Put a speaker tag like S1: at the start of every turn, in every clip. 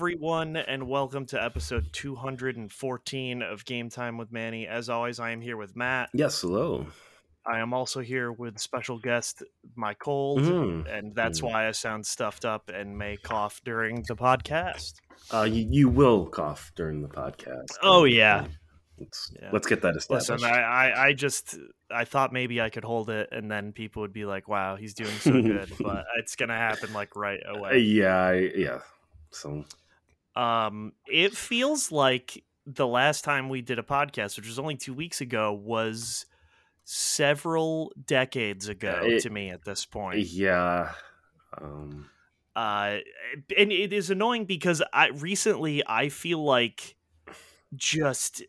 S1: Everyone, and welcome to episode 214 of Game Time with Manny. As always, I am here with Matt.
S2: Yes, hello.
S1: I am also here with special guest my cold,
S2: Mhm.
S1: and that's
S2: Mm.
S1: why I sound stuffed up and may cough during the podcast.
S2: Uh, you, you will cough during the podcast.
S1: Oh, yeah.
S2: Let's,
S1: Yeah.
S2: let's get that established.
S1: Listen, I, I, I just I thought maybe I could hold it, and then people would be like, "Wow, he's doing so good," but it's gonna happen like right
S2: Uh,
S1: away.
S2: yeah, I, yeah. So
S1: Um, it feels like the last time we did a podcast, which was only two weeks ago, was several decades ago
S2: it-
S1: to me at this point.
S2: yeah. Um,
S1: Uh, and it is annoying because I recently I feel like just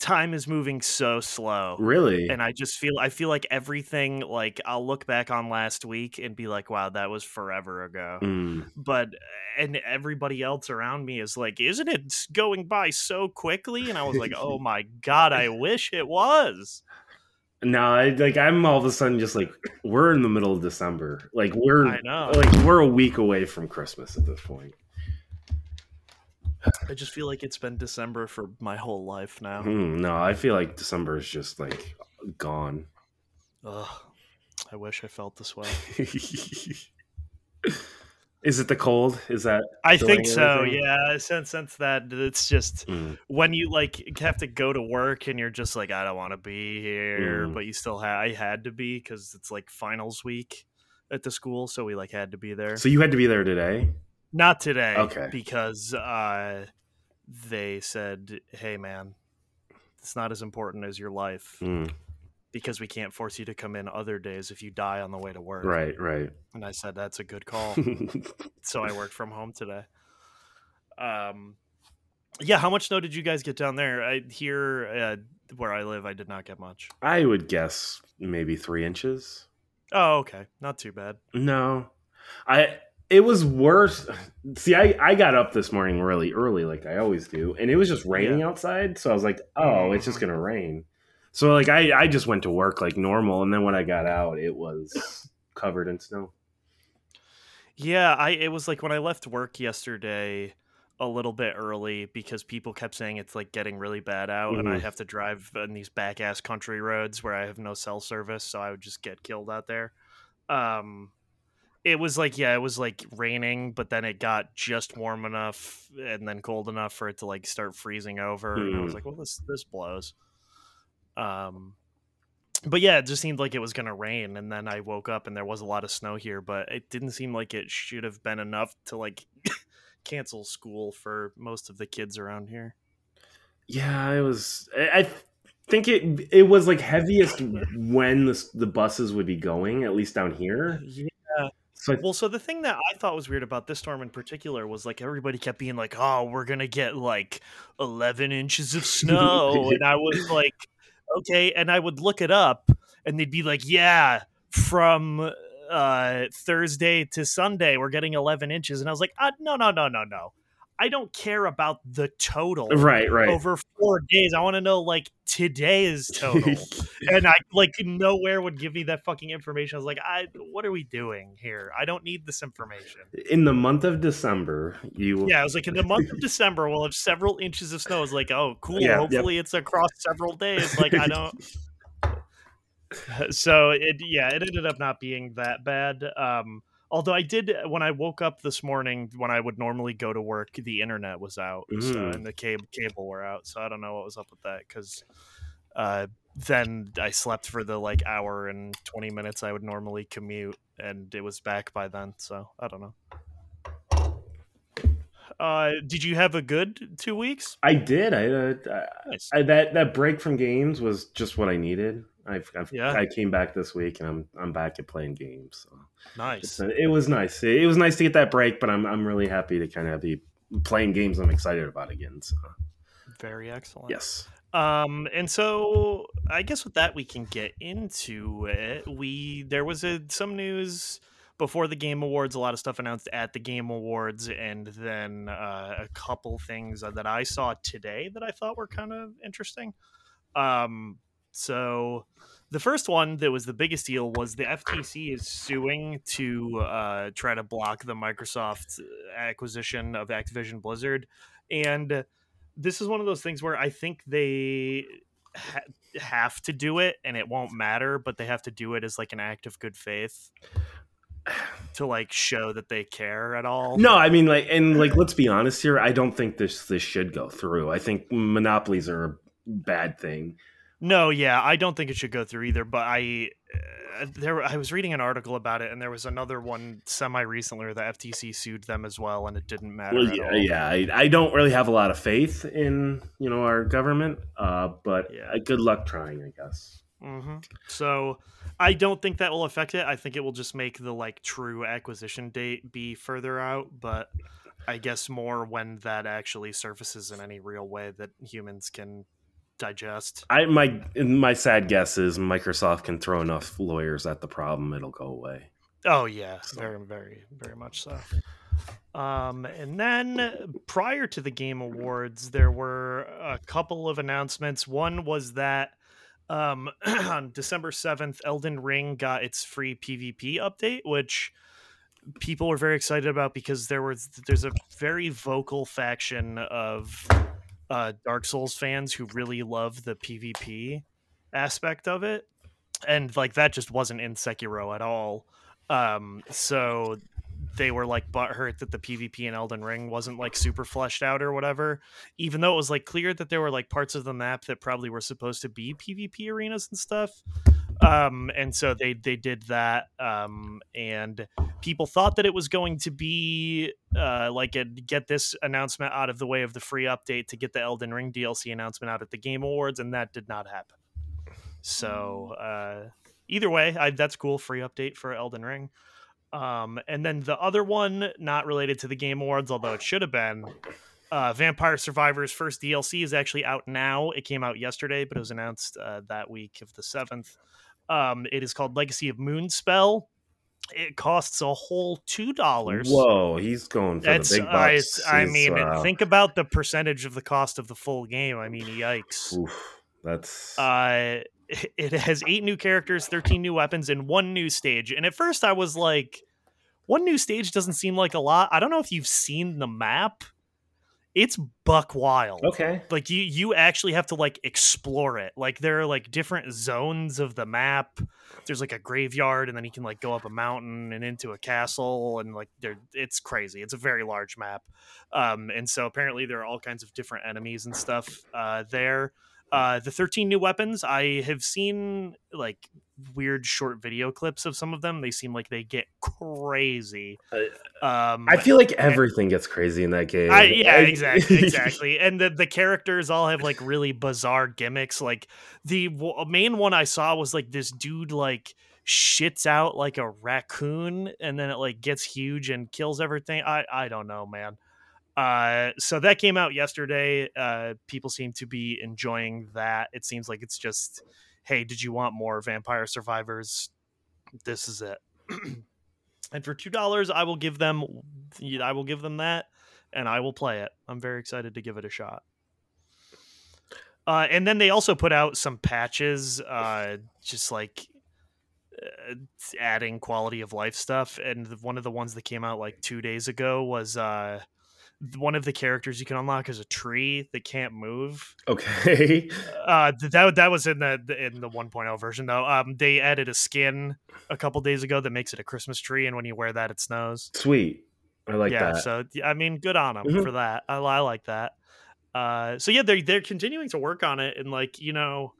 S1: time is moving so slow.
S2: really?
S1: And I just feel I feel like everything like I'll look back on last week and be like, wow, that was forever ago
S2: Mm.
S1: but and everybody else around me is like isn't it going by so quickly and i was like oh my god i wish it was
S2: No, I like I'm all of a sudden just like we're in the middle of December. Like we're
S1: i know
S2: like we're a week away from Christmas at this point.
S1: I just feel like it's been december for my whole life now
S2: Hmm, no, I feel like December is just like gone.
S1: Ugh, i wish i felt this way
S2: is it the cold? Is that
S1: i think so
S2: everything?
S1: yeah since since that it's just
S2: Mm.
S1: when you like have to go to work and you're just like i don't want to be here
S2: Mm.
S1: but you still have i had to be because it's like finals week at the school so we like had to be there
S2: So you had to be there today?
S1: Not today.
S2: Okay.
S1: Because uh, they said, hey, man, it's not as important as your life
S2: Mm.
S1: because we can't force you to come in other days if you die on the way to work.
S2: Right, right.
S1: And I said, that's a good call. so I worked from home today. Um, yeah, how much snow did you guys get down there? I here uh, where I live, I did not get much.
S2: I would guess maybe three inches.
S1: Oh, okay, not too bad.
S2: No, I. It was worse. See, I I got up this morning really early, like I always do, and it was just raining outside. So I was like, oh, it's just gonna rain. So like I I just went to work like normal, and then when I got out, it was covered in snow.
S1: Yeah, I it was like when I left work yesterday a little bit early because people kept saying it's like getting really bad out and I
S2: Mhm.
S1: have to drive on these back ass country roads where I have no cell service, so I would just get killed out there. Um it was like yeah, it was like raining, but then it got just warm enough and then cold enough for it to like start freezing over. And I was
S2: Mm.
S1: like, well this this blows. Um but yeah, it just seemed like it was gonna rain, and then I woke up and there was a lot of snow here, but it didn't seem like it should have been enough to like cancel school for most of the kids around here.
S2: Yeah, it was. I, I think it it was like heaviest when the the buses would be going, at least down here.
S1: Yeah.
S2: So
S1: Well, so the thing that I thought was weird about this storm in particular was like everybody kept being like, "Oh, we're gonna get like eleven inches of snow," and I was like, "Okay," and I would look it up, and they'd be like, "Yeah, from." Uh, Thursday to Sunday, we're getting 11 inches, and I was like, uh, "No, no, no, no, no! I don't care about the total.
S2: right, right.
S1: over four days. I want to know like today's total. and I like nowhere would give me that fucking information. I was like, I what are we doing here? I don't need this information.
S2: in the month of December, you
S1: Yeah, I was like, in the month of December, we'll have several inches of snow. I was like, oh, cool.
S2: Yeah, yep.
S1: Hopefully, it's across several days. Like, I don't. so it yeah, it ended up not being that bad. Um, although I did when I woke up this morning, when I would normally go to work, the internet was out so,
S2: Mm.
S1: and the cable cable were out. So I don't know what was up with that because. Uh, then I slept for the like hour and 20 minutes I would normally commute and it was back by then so I don't know. Uh did you have a good 2 weeks?
S2: I did. I, uh,
S1: Nice.
S2: I that that break from games was just what I needed. I've, I've
S1: Yeah.
S2: I came back this week and I'm I'm back at playing games. So
S1: Nice.
S2: it was nice. It was nice to get that break, but I'm I'm really happy to kind of be playing games I'm excited about again. So
S1: Very excellent.
S2: yes.
S1: Um and so I guess with that we can get into it. We there was a some news before the game awards, a lot of stuff announced at the game awards, and then uh, a couple things that I saw today that I thought were kind of interesting. Um, so the first one that was the biggest deal was the FTC is suing to uh, try to block the Microsoft acquisition of Activision Blizzard, and this is one of those things where I think they ha- have to do it, and it won't matter, but they have to do it as like an act of good faith to like show that they care at all.
S2: No, I mean like and like let's be honest here, I don't think this this should go through. I think monopolies are a bad thing.
S1: No, yeah, I don't think it should go through either. But I, uh, there, I was reading an article about it, and there was another one semi recently where the FTC sued them as well, and it didn't matter.
S2: Well, yeah, yeah, I, I, don't really have a lot of faith in you know our government, uh, but yeah. good luck trying, I guess.
S1: Mm-hmm. So I don't think that will affect it. I think it will just make the like true acquisition date be further out, but I guess more when that actually surfaces in any real way that humans can digest.
S2: I my my sad guess is Microsoft can throw enough lawyers at the problem, it'll go away.
S1: Oh yeah, so. very very very much so. Um, and then prior to the Game Awards, there were a couple of announcements. One was that um, on December seventh, Elden Ring got its free PvP update, which people were very excited about because there was there's a very vocal faction of uh, Dark Souls fans who really love the PvP aspect of it, and like that just wasn't in Sekiro at all. Um, so they were like butthurt that the PvP in Elden Ring wasn't like super fleshed out or whatever, even though it was like clear that there were like parts of the map that probably were supposed to be PvP arenas and stuff um, and so they they did that um, and people thought that it was going to be uh, like a, get this announcement out of the way of the free update to get the elden ring dlc announcement out at the game awards and that did not happen so uh, either way I, that's cool free update for elden ring um, and then the other one not related to the game awards although it should have been uh, Vampire Survivors first DLC is actually out now. It came out yesterday, but it was announced uh, that week of the seventh. Um, it is called Legacy of Moonspell. It costs a whole two dollars.
S2: Whoa, he's going for That's, the big bucks.
S1: I, I mean, uh, think about the percentage of the cost of the full game. I mean, yikes.
S2: Oof, that's
S1: uh, it has eight new characters, thirteen new weapons, and one new stage. And at first, I was like, one new stage doesn't seem like a lot. I don't know if you've seen the map it's buck wild.
S2: Okay.
S1: Like you you actually have to like explore it. Like there are like different zones of the map. There's like a graveyard and then you can like go up a mountain and into a castle and like there it's crazy. It's a very large map. Um and so apparently there are all kinds of different enemies and stuff uh there. Uh, the 13 new weapons, I have seen like weird short video clips of some of them. They seem like they get crazy.
S2: Um, I feel like everything and, gets crazy in that game.
S1: I, yeah, exactly, exactly. and the the characters all have like really bizarre gimmicks. Like the w- main one I saw was like this dude like shits out like a raccoon, and then it like gets huge and kills everything. I I don't know, man. Uh, so that came out yesterday. Uh, people seem to be enjoying that. It seems like it's just, hey, did you want more Vampire Survivors? This is it. and for two dollars, I will give them, I will give them that, and I will play it. I'm very excited to give it a shot. Uh, and then they also put out some patches, uh, just like uh, adding quality of life stuff. And one of the ones that came out like two days ago was uh, one of the characters you can unlock is a tree that can't move.
S2: Okay.
S1: Uh, that that was in the in the 1.0 version though. Um, they added a skin a couple days ago that makes it a Christmas tree, and when you wear that, it snows.
S2: Sweet. I like
S1: yeah,
S2: that.
S1: So I mean, good on them mm-hmm. for that. I, I like that. Uh, so yeah, they're they're continuing to work on it, and like you know,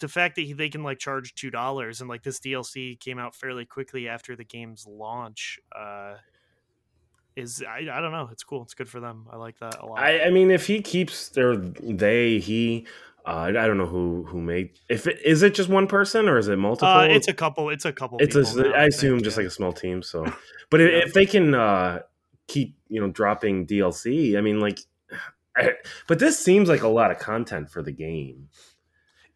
S1: the fact that they can like charge two dollars and like this DLC came out fairly quickly after the game's launch. Uh, is I, I don't know. It's cool. It's good for them. I like that a lot.
S2: I, I mean, if he keeps their they he. Uh, I don't know who who made. If it, is it just one person or is it multiple? Uh,
S1: it's a couple. It's a couple.
S2: It's a. Now, I, I assume think, just yeah. like a small team. So, but yeah. if, they can uh, keep you know dropping DLC, I mean, like, I, but this seems like a lot of content for the game.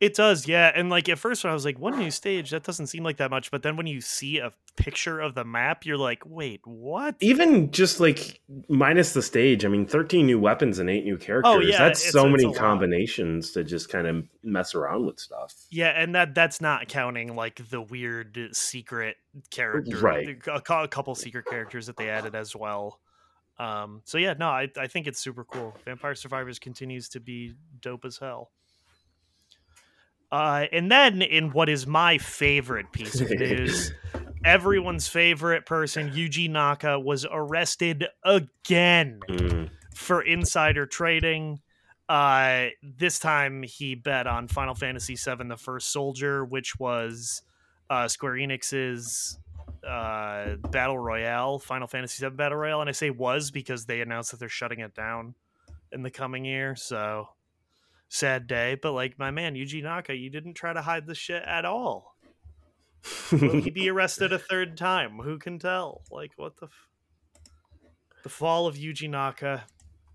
S1: It does, yeah. And like at first, when I was like, "One new stage," that doesn't seem like that much. But then when you see a picture of the map, you're like, "Wait, what?"
S2: Even just like minus the stage, I mean, thirteen new weapons and eight new characters.
S1: Oh, yeah,
S2: that's so many
S1: lot.
S2: combinations to just kind of mess around with stuff.
S1: Yeah, and that that's not counting like the weird secret character,
S2: Right.
S1: A, a couple secret characters that they added as well. Um, so yeah, no, I, I think it's super cool. Vampire Survivors continues to be dope as hell. Uh, and then in what is my favorite piece of news, everyone's favorite person, Yuji Naka, was arrested again
S2: Mm.
S1: for insider trading. Uh, this time he bet on Final Fantasy VII: The First Soldier, which was uh, Square Enix's uh, battle royale, Final Fantasy VII battle royale, and I say was because they announced that they're shutting it down in the coming year. So sad day, but like my man Yuji Naka, you didn't try to hide the shit at all. Will he be arrested a third time? Who can tell? Like what the. F- the fall of Yuji Naka.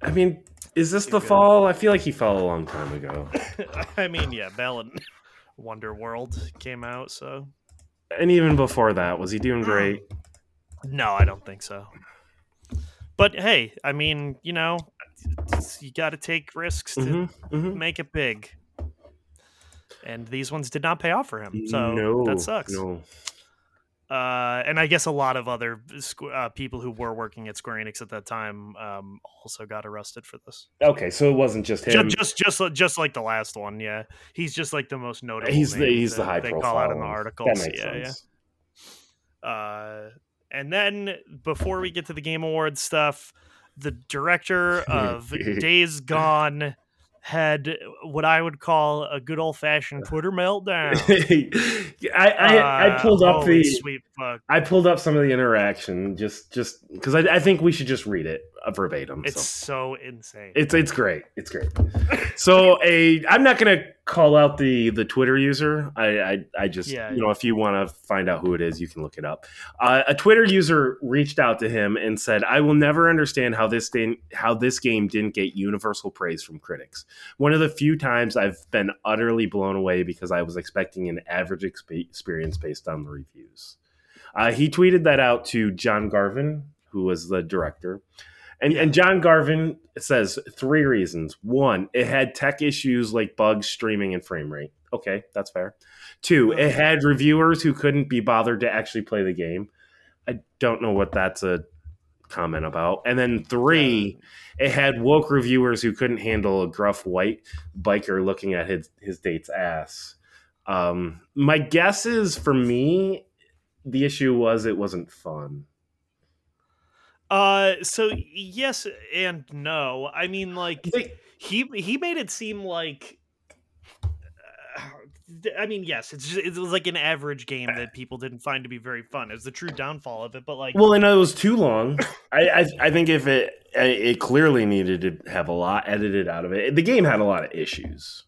S2: I mean, is this the
S1: Good.
S2: fall? I feel like he fell a long time ago.
S1: I mean, yeah, Bell and Wonder World came out, so
S2: And even before that, was he doing hmm. great?
S1: no, I don't think so. But hey, I mean, you know, you got to take risks to
S2: Mhm, mhm.
S1: make it big, and these ones did not pay off for him, so
S2: no,
S1: that sucks.
S2: No.
S1: Uh, and I guess a lot of other squ- uh, people who were working at Square Enix at that time um, also got arrested for this.
S2: Okay, so it wasn't just him.
S1: Just, just, li- just like the last one, yeah. He's just like the most notable.
S2: he's the he's the high
S1: they
S2: profile.
S1: call out in the
S2: one.
S1: articles.
S2: That makes
S1: yeah, yeah.
S2: sense.
S1: Uh, and then before we get to the Game Awards stuff, the director of Days Gone had what I would call a good old fashioned Twitter meltdown.
S2: I, I, I
S1: Uh,
S2: pulled up the. I pulled up some of the interaction just just because I, I think we should just read it verbatim.
S1: It's
S2: so.
S1: so insane.
S2: It's it's great. It's great. So a I'm not gonna call out the the Twitter user. I I, I just
S1: Yeah,
S2: you know if you want to find out who it is, you can look it up. Uh, a Twitter user reached out to him and said, "I will never understand how this thing how this game didn't get universal praise from critics. One of the few times I've been utterly blown away because I was expecting an average exp- experience based on the reviews." Uh, he tweeted that out to John Garvin, who was the director. And, and John Garvin says three reasons. One, it had tech issues like bugs, streaming, and frame rate. Okay, that's fair. Two, it had reviewers who couldn't be bothered to actually play the game. I don't know what that's a comment about. And then three, it had woke reviewers who couldn't handle a gruff white biker looking at his, his date's ass. Um, my guess is for me, the issue was it wasn't fun.
S1: Uh, so yes and no. I mean, like he he made it seem like. uh, I mean, yes, it's just, it was like an average game that people didn't find to be very fun. It was the true downfall of it, but like,
S2: Well, and it was too long. I, I I think if it it clearly needed to have a lot edited out of it. The game had a lot of issues.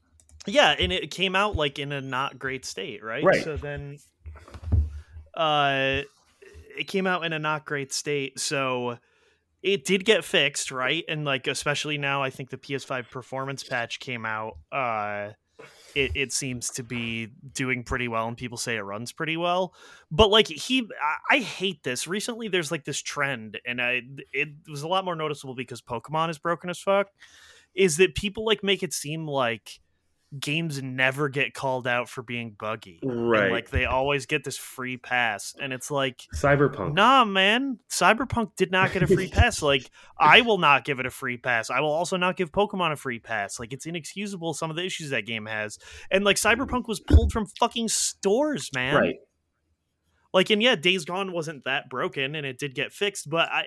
S1: yeah, and it came out like in a not great state, right?
S2: Right.
S1: So then, uh, it came out in a not great state, so it did get fixed, right? And like, especially now, I think the PS5 performance patch came out. Uh, it, it seems to be doing pretty well and people say it runs pretty well but like he I, I hate this recently there's like this trend and i it was a lot more noticeable because pokemon is broken as fuck is that people like make it seem like games never get called out for being buggy And,
S2: Right.
S1: like they always get this free pass and it's like
S2: Cyberpunk.
S1: Nah, man. Cyberpunk did not get a free pass. Like, I will not give it a free pass. I will also not give Pokemon a free pass. Like, it's inexcusable some of the issues that game has. And like, mm. Cyberpunk was pulled from fucking stores, man.
S2: Right.
S1: Like, and yeah, Days Gone wasn't that broken, and it did get fixed. But I,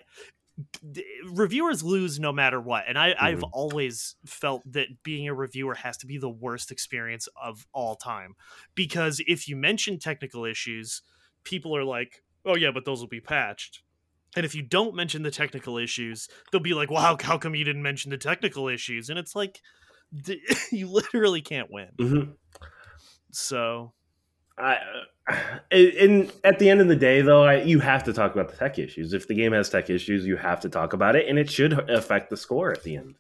S1: reviewers lose no matter what. And I, I've
S2: Mhm.
S1: always felt that being a reviewer has to be the worst experience of all time, because if you mention technical issues, people are like, "Oh yeah, but those will be patched." And if you don't mention the technical issues, they'll be like, "Well, how, how come you didn't mention the technical issues?" And it's like, you literally can't win.
S2: hmm
S1: So
S2: I, uh, and at the end of the day, though, I, you have to talk about the tech issues. If the game has tech issues, you have to talk about it, and it should affect the score at the end.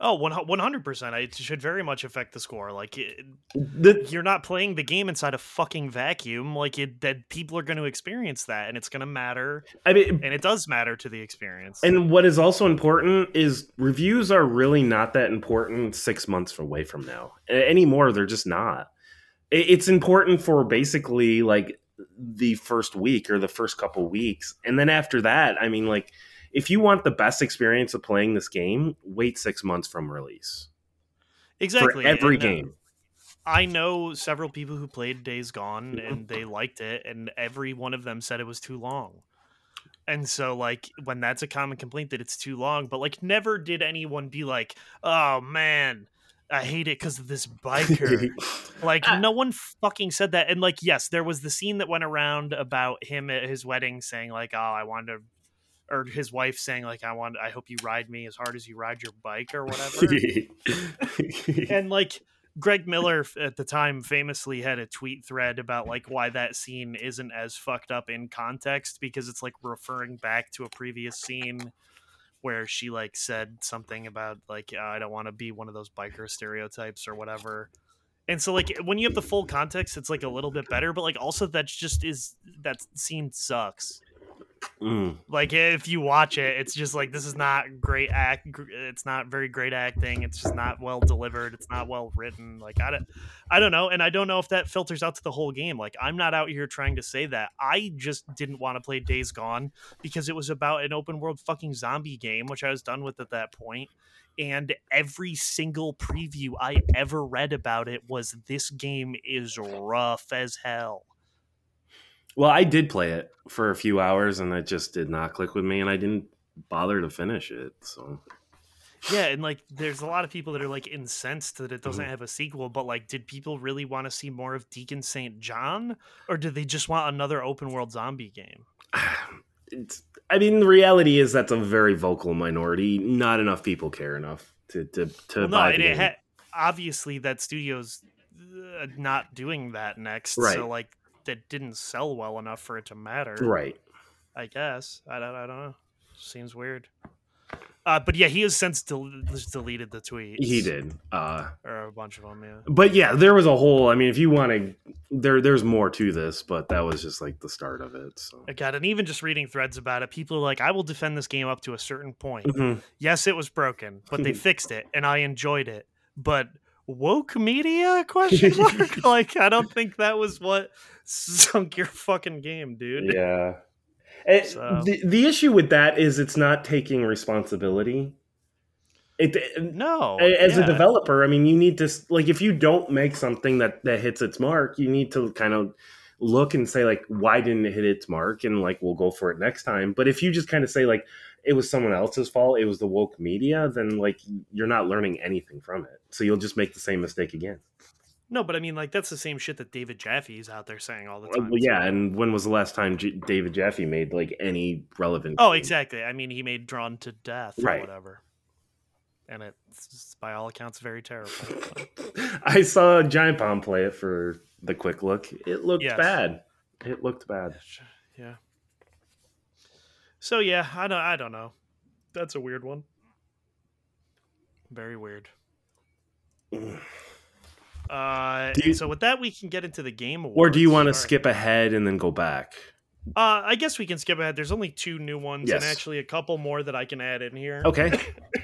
S1: Oh, 100%. It should very much affect the score. Like, it,
S2: The,
S1: you're not playing the game inside a fucking vacuum. Like, it, that people are going to experience that, and it's going to matter.
S2: I mean,
S1: And it does matter to the experience.
S2: and what is also important is reviews are really not that important six months away from now anymore. They're just not. It- It's important for basically like the first week or the first couple weeks, and then after that, I mean, like if you want the best experience of playing this game, wait six months from release
S1: exactly.
S2: for every
S1: and, uh,
S2: game.
S1: I know several people who played Days Gone
S2: Mhm.
S1: and they liked it, and every one of them said it was too long. And so, like, when that's a common complaint that it's too long, but like, never did anyone be like, "Oh man, I hate it because of this biker." like,
S2: I-
S1: no one fucking said that. And like, yes, there was the scene that went around about him at his wedding saying like, "Oh, I wanted to," or his wife saying like, "I want, I hope you ride me as hard as you ride your bike or whatever." and like Greg Miller at the time famously had a tweet thread about like why that scene isn't as fucked up in context because it's like referring back to a previous scene where she like said something about like "Uh, I don't want to be one of those biker stereotypes or whatever. And so like when you have the full context it's like a little bit better but like also that's just is that scene sucks.
S2: Mm.
S1: Like if you watch it, it's just like this is not great act. It's not very great acting. It's just not well delivered. It's not well written. Like I don't, I don't know, and I don't know if that filters out to the whole game. Like I'm not out here trying to say that. I just didn't want to play Days Gone because it was about an open world fucking zombie game, which I was done with at that point. And every single preview I ever read about it was this game is rough as hell.
S2: Well, I did play it for a few hours, and it just did not click with me, and I didn't bother to finish it. So
S1: Yeah, and like there's a lot of people that are like incensed that it doesn't
S2: Mhm.
S1: have a sequel, but like did people really want to see more of Deacon St. John or did they just want another open world zombie game?
S2: it's. I mean, the reality is that's a very vocal minority. Not enough people care enough to to to
S1: Well, no,
S2: buy
S1: and
S2: the
S1: it ha- obviously that studio's uh, not doing that next,
S2: Right.
S1: so like that didn't sell well enough for it to matter.
S2: right.
S1: I guess. I don't I don't know. Seems weird. Uh, but yeah, he has since del- deleted the tweets.
S2: He did. Uh,
S1: or a bunch of them. Yeah.
S2: but yeah, there was a whole. I mean, if you want to, there there's more to this, but that was just like the start of it. So.
S1: I got. And even just reading threads about it, people are like, I will defend this game up to a certain point.
S2: Mhm.
S1: Yes, it was broken, but they fixed it and I enjoyed it. But woke media question mark? like I don't think that was what sunk your fucking game, dude.
S2: Yeah. And
S1: So-
S2: the the issue with that is it's not taking responsibility. It
S1: eh,
S2: eh, No. As
S1: yeah.
S2: a developer i mean you need to like if you don't make something that that hits its mark you need to kind of look and say like why didn't it hit its mark and like we'll go for it next time but if you just kind of say like it was someone else's fault it was the woke media then like you're not learning anything from it so you'll just make the same mistake again
S1: No, but I mean like that's the same shit that David jaffe is out there saying all the time.
S2: well, yeah and when was the last time J- david jaffe made like any relevant
S1: Oh, exactly. I mean he made Drawn to Death or whatever. And it's by all accounts very terrible.
S2: i saw giant bomb play it for the quick look it looked
S1: Yes.
S2: bad it looked bad
S1: Yeah. So yeah, I don't I don't know. That's a weird one. Very weird. Uh,
S2: you-
S1: so with that, we can get into the game awards.
S2: or do you want to skip ahead and then go back
S1: Uh, I guess we can skip ahead. There's only two new ones, and actually a couple more that I can add in here.
S2: okay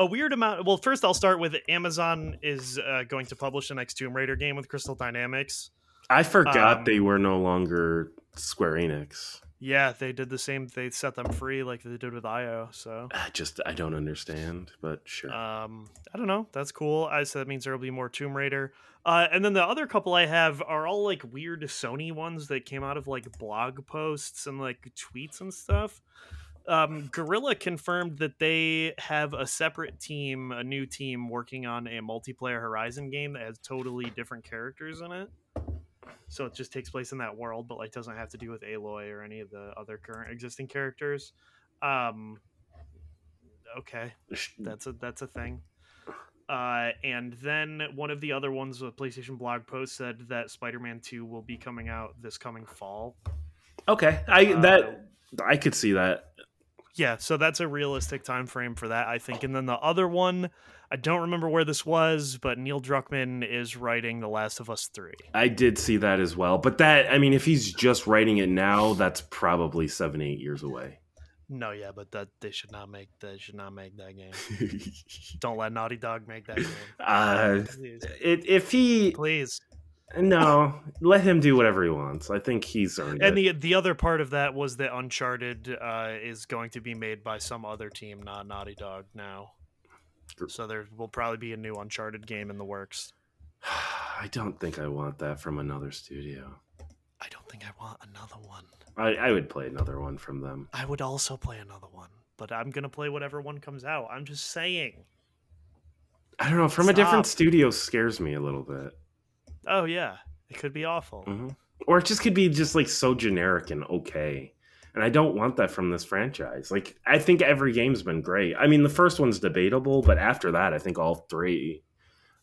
S1: A weird amount. Well, first I'll start with Amazon is uh, going to publish the next Tomb Raider game with Crystal Dynamics.
S2: I forgot
S1: Um,
S2: they were no longer Square Enix.
S1: Yeah, they did the same. They set them free like they did with IO. So
S2: I just I don't understand, but sure.
S1: Um, I don't know. That's cool. I so that means there will be more Tomb Raider. Uh, and then the other couple I have are all like weird Sony ones that came out of like blog posts and like tweets and stuff. Um, Guerrilla confirmed that they have a separate team, a new team working on a multiplayer Horizon game that has totally different characters in it. So it just takes place in that world, but like doesn't have to do with Aloy or any of the other current existing characters. Um, okay, that's a that's a thing. Uh, and then one of the other ones, a PlayStation blog post said that Spider-Man Two will be coming out this coming fall.
S2: okay, I
S1: uh,
S2: that I could see that.
S1: Yeah, so that's a realistic time frame for that, I think. And then the other one, I don't remember where this was, but Neil Druckmann is writing The Last of Us 3.
S2: I did see that as well. But that, I mean, if he's just writing it now, that's probably seven, eight years away.
S1: No, yeah, but that they should not make that should not make that game. don't let Naughty Dog make that game.
S2: uh,
S1: Please.
S2: it, if he,
S1: Please.
S2: No, let him do whatever he wants. I think he's earned
S1: And
S2: it.
S1: the the other part of that was that Uncharted uh, is going to be made by some other team, not Naughty Dog now. So there will probably be a new Uncharted game in the works.
S2: I don't think I want that from another studio.
S1: I don't think I want another one.
S2: I, I would play another one from them.
S1: I would also play another one, but I'm gonna play whatever one comes out. I'm just saying.
S2: I don't know. From a different studio scares me a little bit.
S1: Oh yeah, it could be awful.
S2: hmm Or it just could be just like so generic and okay. And I don't want that from this franchise. Like, I think every game's been great. I mean, the first one's debatable, but after that, I think all three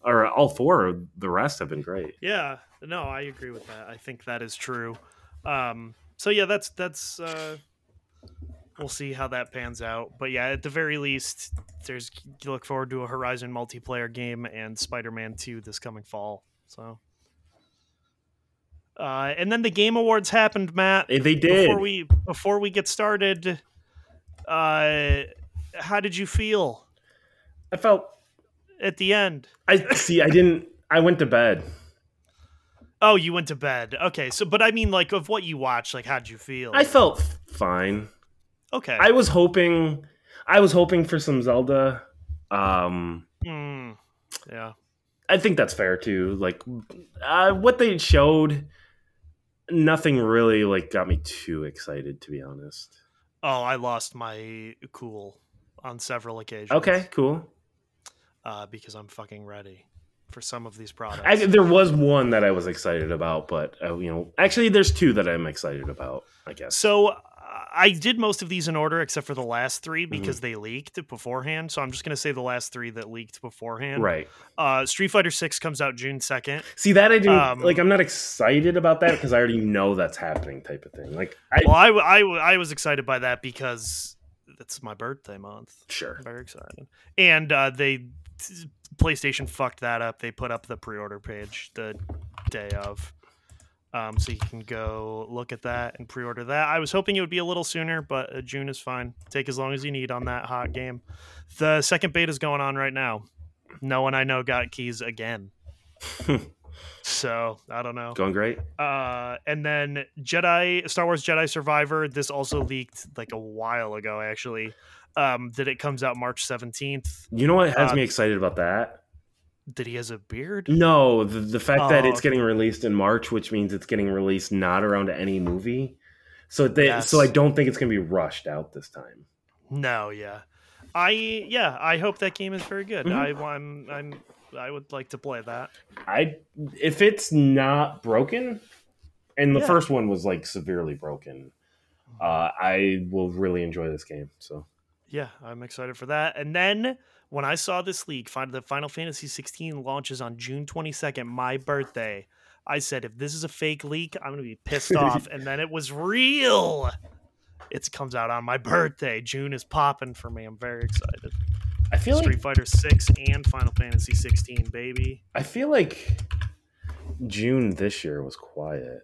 S2: or all four of the rest have been great.
S1: Yeah, no, I agree with that. I think that is true. Um, so yeah, that's that's. Uh, we'll see how that pans out. But yeah, at the very least, there's you look forward to a Horizon multiplayer game and Spider-Man Two this coming fall. So. Uh, and then the Game Awards happened, Matt.
S2: They, did.
S1: Before we before we get started, uh, how did you feel
S2: I felt.
S1: at the end?
S2: I see. I didn't. I went to bed.
S1: Oh, you went to bed. Okay, so but I mean, like, of what you watched, like, how'd you feel?
S2: I felt fine.
S1: okay.
S2: I was hoping. I was hoping for some Zelda. Um,
S1: Hmm. yeah.
S2: I think that's fair too. Like uh, what they showed, nothing really like got me too excited to be honest.
S1: Oh, I lost my cool on several occasions.
S2: Okay, cool.
S1: Uh, because I'm fucking ready for some of these products.
S2: I, there was one that I was excited about, but uh, you know, actually, there's two that I'm excited about. I guess.
S1: so I did most of these in order except for the last three
S2: Mm-hmm.
S1: because they leaked beforehand. So I'm just gonna say the last three that leaked beforehand.
S2: Right.
S1: Uh, Street Fighter Six comes out June second.
S2: See that I didn't
S1: Um,
S2: like. I'm not excited about that because I already know that's happening, type of thing. Like, I
S1: Well, I, I, I was excited by that because it's my birthday month.
S2: sure.
S1: I'm very excited. And uh, they PlayStation fucked that up. They put up the pre-order page the day of, um, so you can go look at that and pre-order that. I was hoping it would be a little sooner, but uh, June is fine. Take as long as you need on that hot game. The second beta is going on right now. No one I know got keys again. so I don't know.
S2: Going great.
S1: Uh, and then Jedi Star Wars Jedi Survivor. This also leaked like a while ago, actually. Um, that it comes out March seventeenth.
S2: You know what has
S1: Uh,
S2: me excited about that?
S1: That he has a beard.
S2: No, the, the fact that
S1: Oh,
S2: it's
S1: okay.
S2: getting released in March, which means it's getting released not around any movie. So they,
S1: Yes.
S2: so I don't think it's going to be rushed out this time.
S1: No, yeah, I yeah, I hope that game is very good.
S2: Mhm.
S1: I I'm, I'm I would like to play that.
S2: I if it's not broken, and the
S1: Yeah.
S2: first one was like severely broken, uh, I will really enjoy this game. So
S1: Yeah, I'm excited for that. And then when I saw this leak, find the Final Fantasy 16 launches on June 22nd, my birthday. I said, if this is a fake leak, I'm gonna be pissed off. and then it was real. It comes out on my birthday. June is popping for me. I'm very excited.
S2: I feel
S1: Street
S2: like
S1: Fighter 6 and Final Fantasy 16, baby.
S2: I feel like June this year was quiet.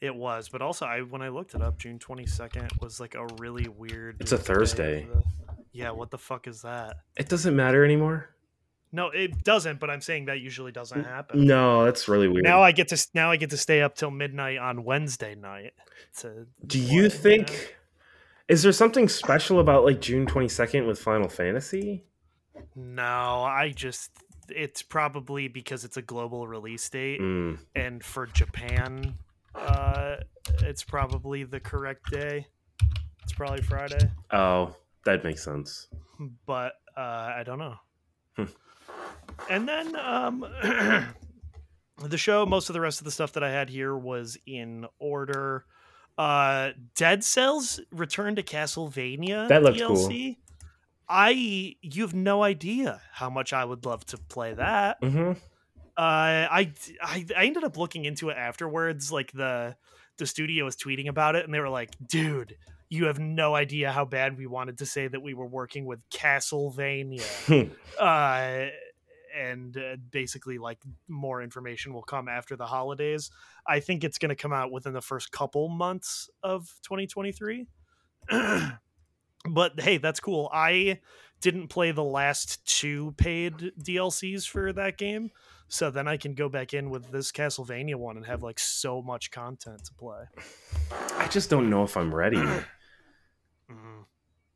S1: It was, but also I when I looked it up, June 22nd was like a really weird.
S2: It's a Thursday.
S1: the- Yeah, what the fuck is that?
S2: It doesn't matter anymore.
S1: No, it doesn't. But I'm saying that usually doesn't happen.
S2: No, that's really weird.
S1: Now I get to now I get to stay up till midnight on Wednesday night. To
S2: Do you
S1: play,
S2: think
S1: know?
S2: is there something special about like June 22nd with Final Fantasy?
S1: No, I just it's probably because it's a global release date,
S2: Mm,
S1: and for Japan, uh, it's probably the correct day. It's probably Friday,
S2: oh, that makes sense.
S1: but uh, I don't know.
S2: Hmm.
S1: and then um, the show, most of the rest of the stuff that I had here was in order. Uh, Dead Cells Return to Castlevania.
S2: That looked cool.
S1: I you have no idea how much I would love to play that.
S2: hmm
S1: Uh, I, I I ended up looking into it afterwards. Like the the studio was tweeting about it, and they were like, "Dude, you have no idea how bad we wanted to say that we were working with Castlevania. uh, and uh, basically, like, more information will come after the holidays. I think it's going to come out within the first couple months of 2023. but hey, that's cool. I didn't play the last two paid DLCs for that game. So then I can go back in with this Castlevania one and have like so much content to play.
S2: I just don't know if I'm ready.
S1: Mhm.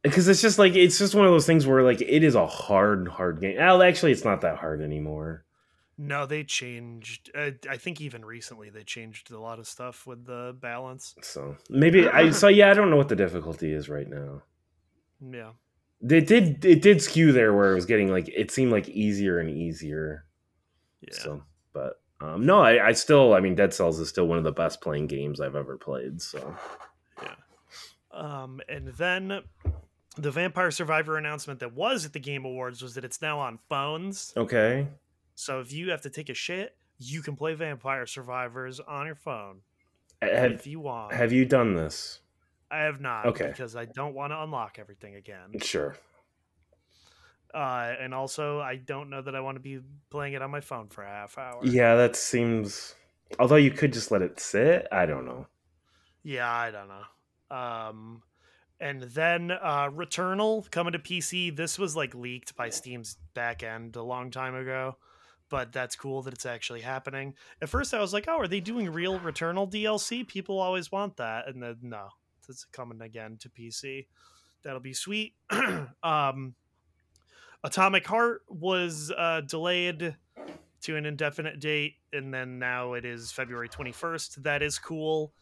S2: because it's just like it's just one of those things where like it is a hard hard game well actually it's not that hard anymore
S1: No, they changed. Uh, I think even recently they changed a lot of stuff with the balance.
S2: so maybe i so yeah i don't know what the difficulty is right now
S1: Yeah.
S2: it did it did skew there where it was getting like it seemed like easier and easier
S1: Yeah.
S2: so but um no I, I still i mean dead cells is still one of the best playing games i've ever played so
S1: Um, and then the Vampire Survivor announcement that was at the Game Awards was that it's now on phones.
S2: okay
S1: So if you have to take a shit, you can play Vampire Survivors on your phone
S2: have,
S1: if you want.
S2: have you done this
S1: I have not
S2: Okay.
S1: because I don't want to unlock everything again.
S2: sure
S1: Uh, and also, I don't know that I want to be playing it on my phone for a half hour.
S2: yeah that seems although you could just let it sit i don't know
S1: Yeah, I don't know. Um, and then uh, Returnal coming to PC. This was like leaked by Steam's back end a long time ago, but that's cool that it's actually happening. At first, I was like, "Oh, are they doing real Returnal DLC?" People always want that, and then no, it's coming again to PC. That'll be sweet. um, Atomic Heart was uh, delayed to an indefinite date, and then now it is February twenty first. That is cool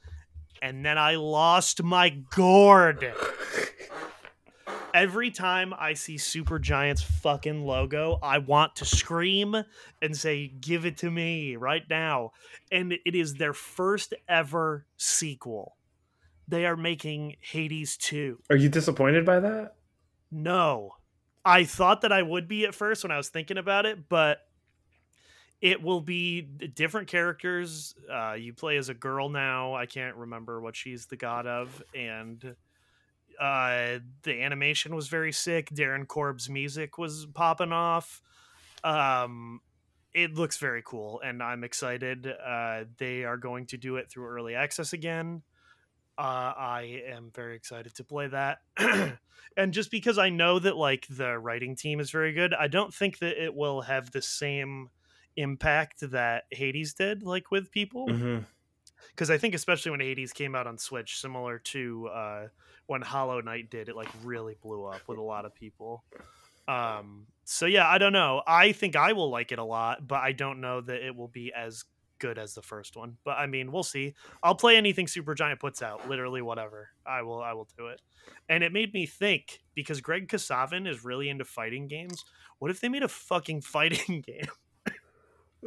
S1: and then I lost my gourd. Every time I see Supergiant's fucking logo, I want to scream and say, Give it to me right now. And it is their first ever sequel. They are making Hades 2.
S2: are you disappointed by that
S1: No. I thought that I would be at first when I was thinking about it, but it will be different characters. Uh, you play as a girl now. I can't remember what she's the god of. And uh, the animation was very sick. Darren Korb's music was popping off. Um, it looks very cool, and I'm excited. Uh, they are going to do it through early access again. Uh, I am very excited to play that. and just because I know that like the writing team is very good, I don't think that it will have the same impact that Hades did, like with people. Because I think especially when Hades came out on Switch, similar to uh, when Hollow Knight did, it like really blew up with a lot of people. Um, so yeah, I don't know. I think I will like it a lot, but I don't know that it will be as good as the first one. But I mean, we'll see. I'll play anything Supergiant puts out, literally whatever. I will I will do it. And it made me think because Greg Kasavin is really into fighting games. What if they made a fucking fighting game?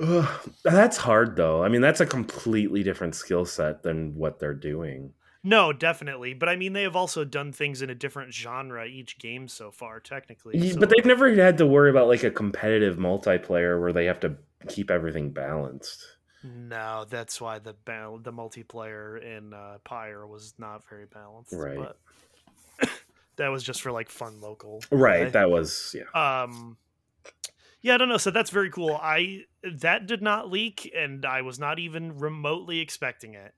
S2: Ugh, that's hard though. I mean, that's a completely different skill set than what they're doing.
S1: No, definitely. But I mean, they have also done things in a different genre each game so far, technically.
S2: Ye-
S1: So,
S2: but they've never had to worry about like a competitive multiplayer where they have to keep everything balanced.
S1: no, that's why the bal- the multiplayer in uh, Pyre was not very balanced.
S2: Right.
S1: But that was just for like fun local.
S2: Right. That was yeah.
S1: um yeah i don't know. So that's very cool. I that did not leak and i was not even remotely expecting it.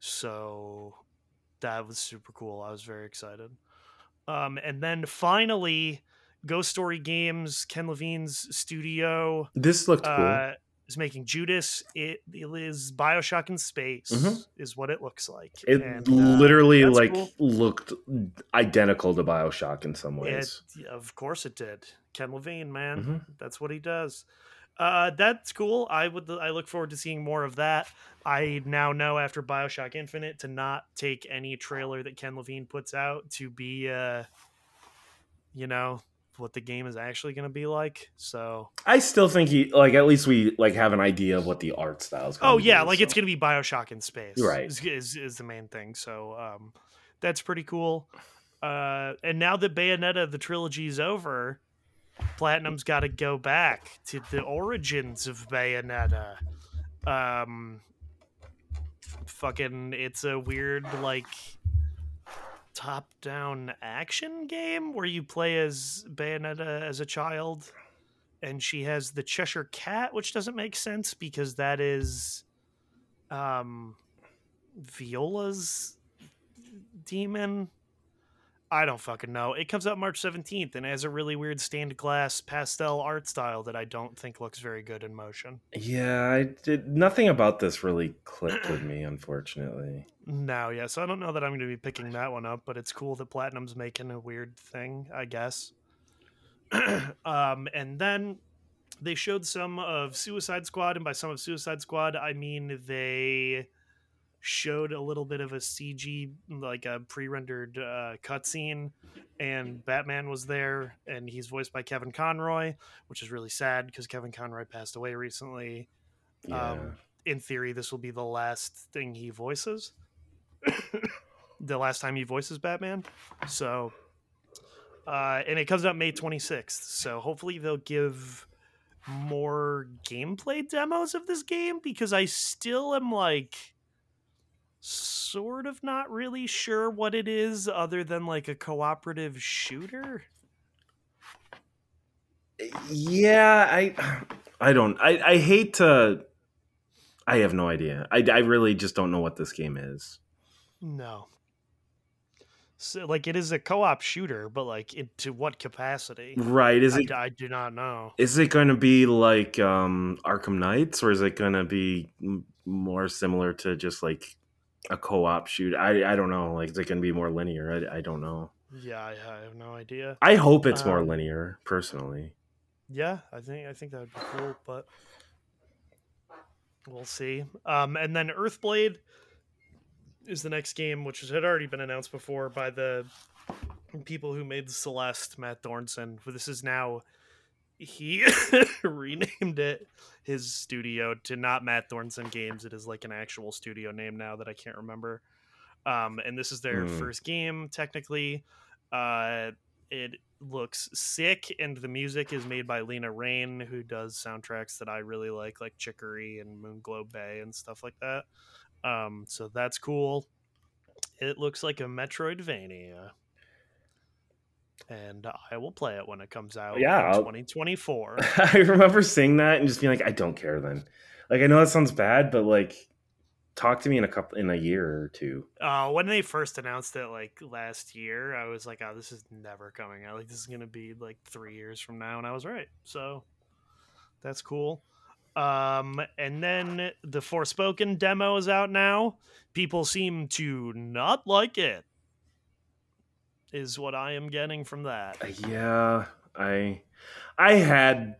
S1: So that was super cool. I was very excited. Um and then finally ghost story games ken levine's studio.
S2: This looked cool.
S1: Uh is making judas it, it is bioshock in space
S2: Mhm.
S1: is what it looks like
S2: It
S1: And, uh,
S2: literally
S1: that's
S2: like
S1: cool.
S2: looked identical to BioShock in some ways.
S1: It, of course it did. Ken Levine, man,
S2: Mhm.
S1: that's what he does. Uh, that's cool. I would. I look forward to seeing more of that. I now know after Bioshock Infinite to not take any trailer that Ken Levine puts out to be, uh, you know, what the game is actually going to be like. So,
S2: I still think he like at least we like have an idea of what the art style is. Be like.
S1: Oh yeah, like it's going to be Bioshock in space,
S2: Right.
S1: Is, is, is the main thing. So, um, that's pretty cool. Uh, and now that Bayonetta the trilogy is over, Platinum's got to go back to the origins of Bayonetta. Um, fucking, it's a weird like top-down action game where you play as Bayonetta as a child, and she has the Cheshire Cat, which doesn't make sense because that is, um, Viola's demon. I don't fucking know. It comes out March 17th and has a really weird stained glass pastel art style that I don't think looks very good in motion.
S2: Yeah, I did nothing about this really clicked with me, unfortunately.
S1: No, yeah, so I don't know that I'm going to be picking that one up, but it's cool that Platinum's making a weird thing, I guess. um, and then they showed some of Suicide Squad, and by some of Suicide Squad, I mean they showed a little bit of a CG, like a pre-rendered uh, cutscene, and Batman was there, and he's voiced by Kevin Conroy, which is really sad because Kevin Conroy passed away recently.
S2: Yeah.
S1: Um, in theory, this will be the last thing he voices. the last time he voices Batman. So, uh, and it comes out May 26th. So hopefully they'll give more gameplay demos of this game because I still am like sort of not really sure what it is other than like a cooperative shooter.
S2: yeah, I I don't I, I hate to I have no idea. I, I really just don't know what this game is.
S1: No. So like it is a co-op shooter, but like it, to what capacity?
S2: Right. Is
S1: I,
S2: it
S1: I do not know.
S2: is it going to be like um Arkham Knights or is it going to be more similar to just like a co-op shoot? I I don't know. Like is it going to be more linear? I, I don't know.
S1: Yeah, I, I have no idea.
S2: I hope it's more
S1: Um,
S2: linear personally.
S1: Yeah, I think I think that would be cool, but we'll see. Um, and then Earthblade is the next game, which had already been announced before by the people who made Celeste, Matt Thorson. This is now he renamed it his studio to not Matt Thornton Games. It is like an actual studio name now that I can't remember. Um, and this is their
S2: Hmm.
S1: first game technically. Uh, it looks sick, and the music is made by Lena Raine, who does soundtracks that I really like, like Chicory and Moonglow Bay and stuff like that. Um, so that's cool. It looks like a Metroidvania, and I will play it when it comes out.
S2: Yeah,
S1: 2024.
S2: I remember seeing that and just being like, I don't care then. Like I know that sounds bad, but like talk to me in a couple in a year or two.
S1: Uh, when they first announced it, like last year, I was like, "Oh, this is never coming out. Like, this is gonna be like three years from now," and I was right. So that's cool. Um, and then the Forspoken demo is out now. People seem to not like it. Is what I am getting from that.
S2: Yeah, I I had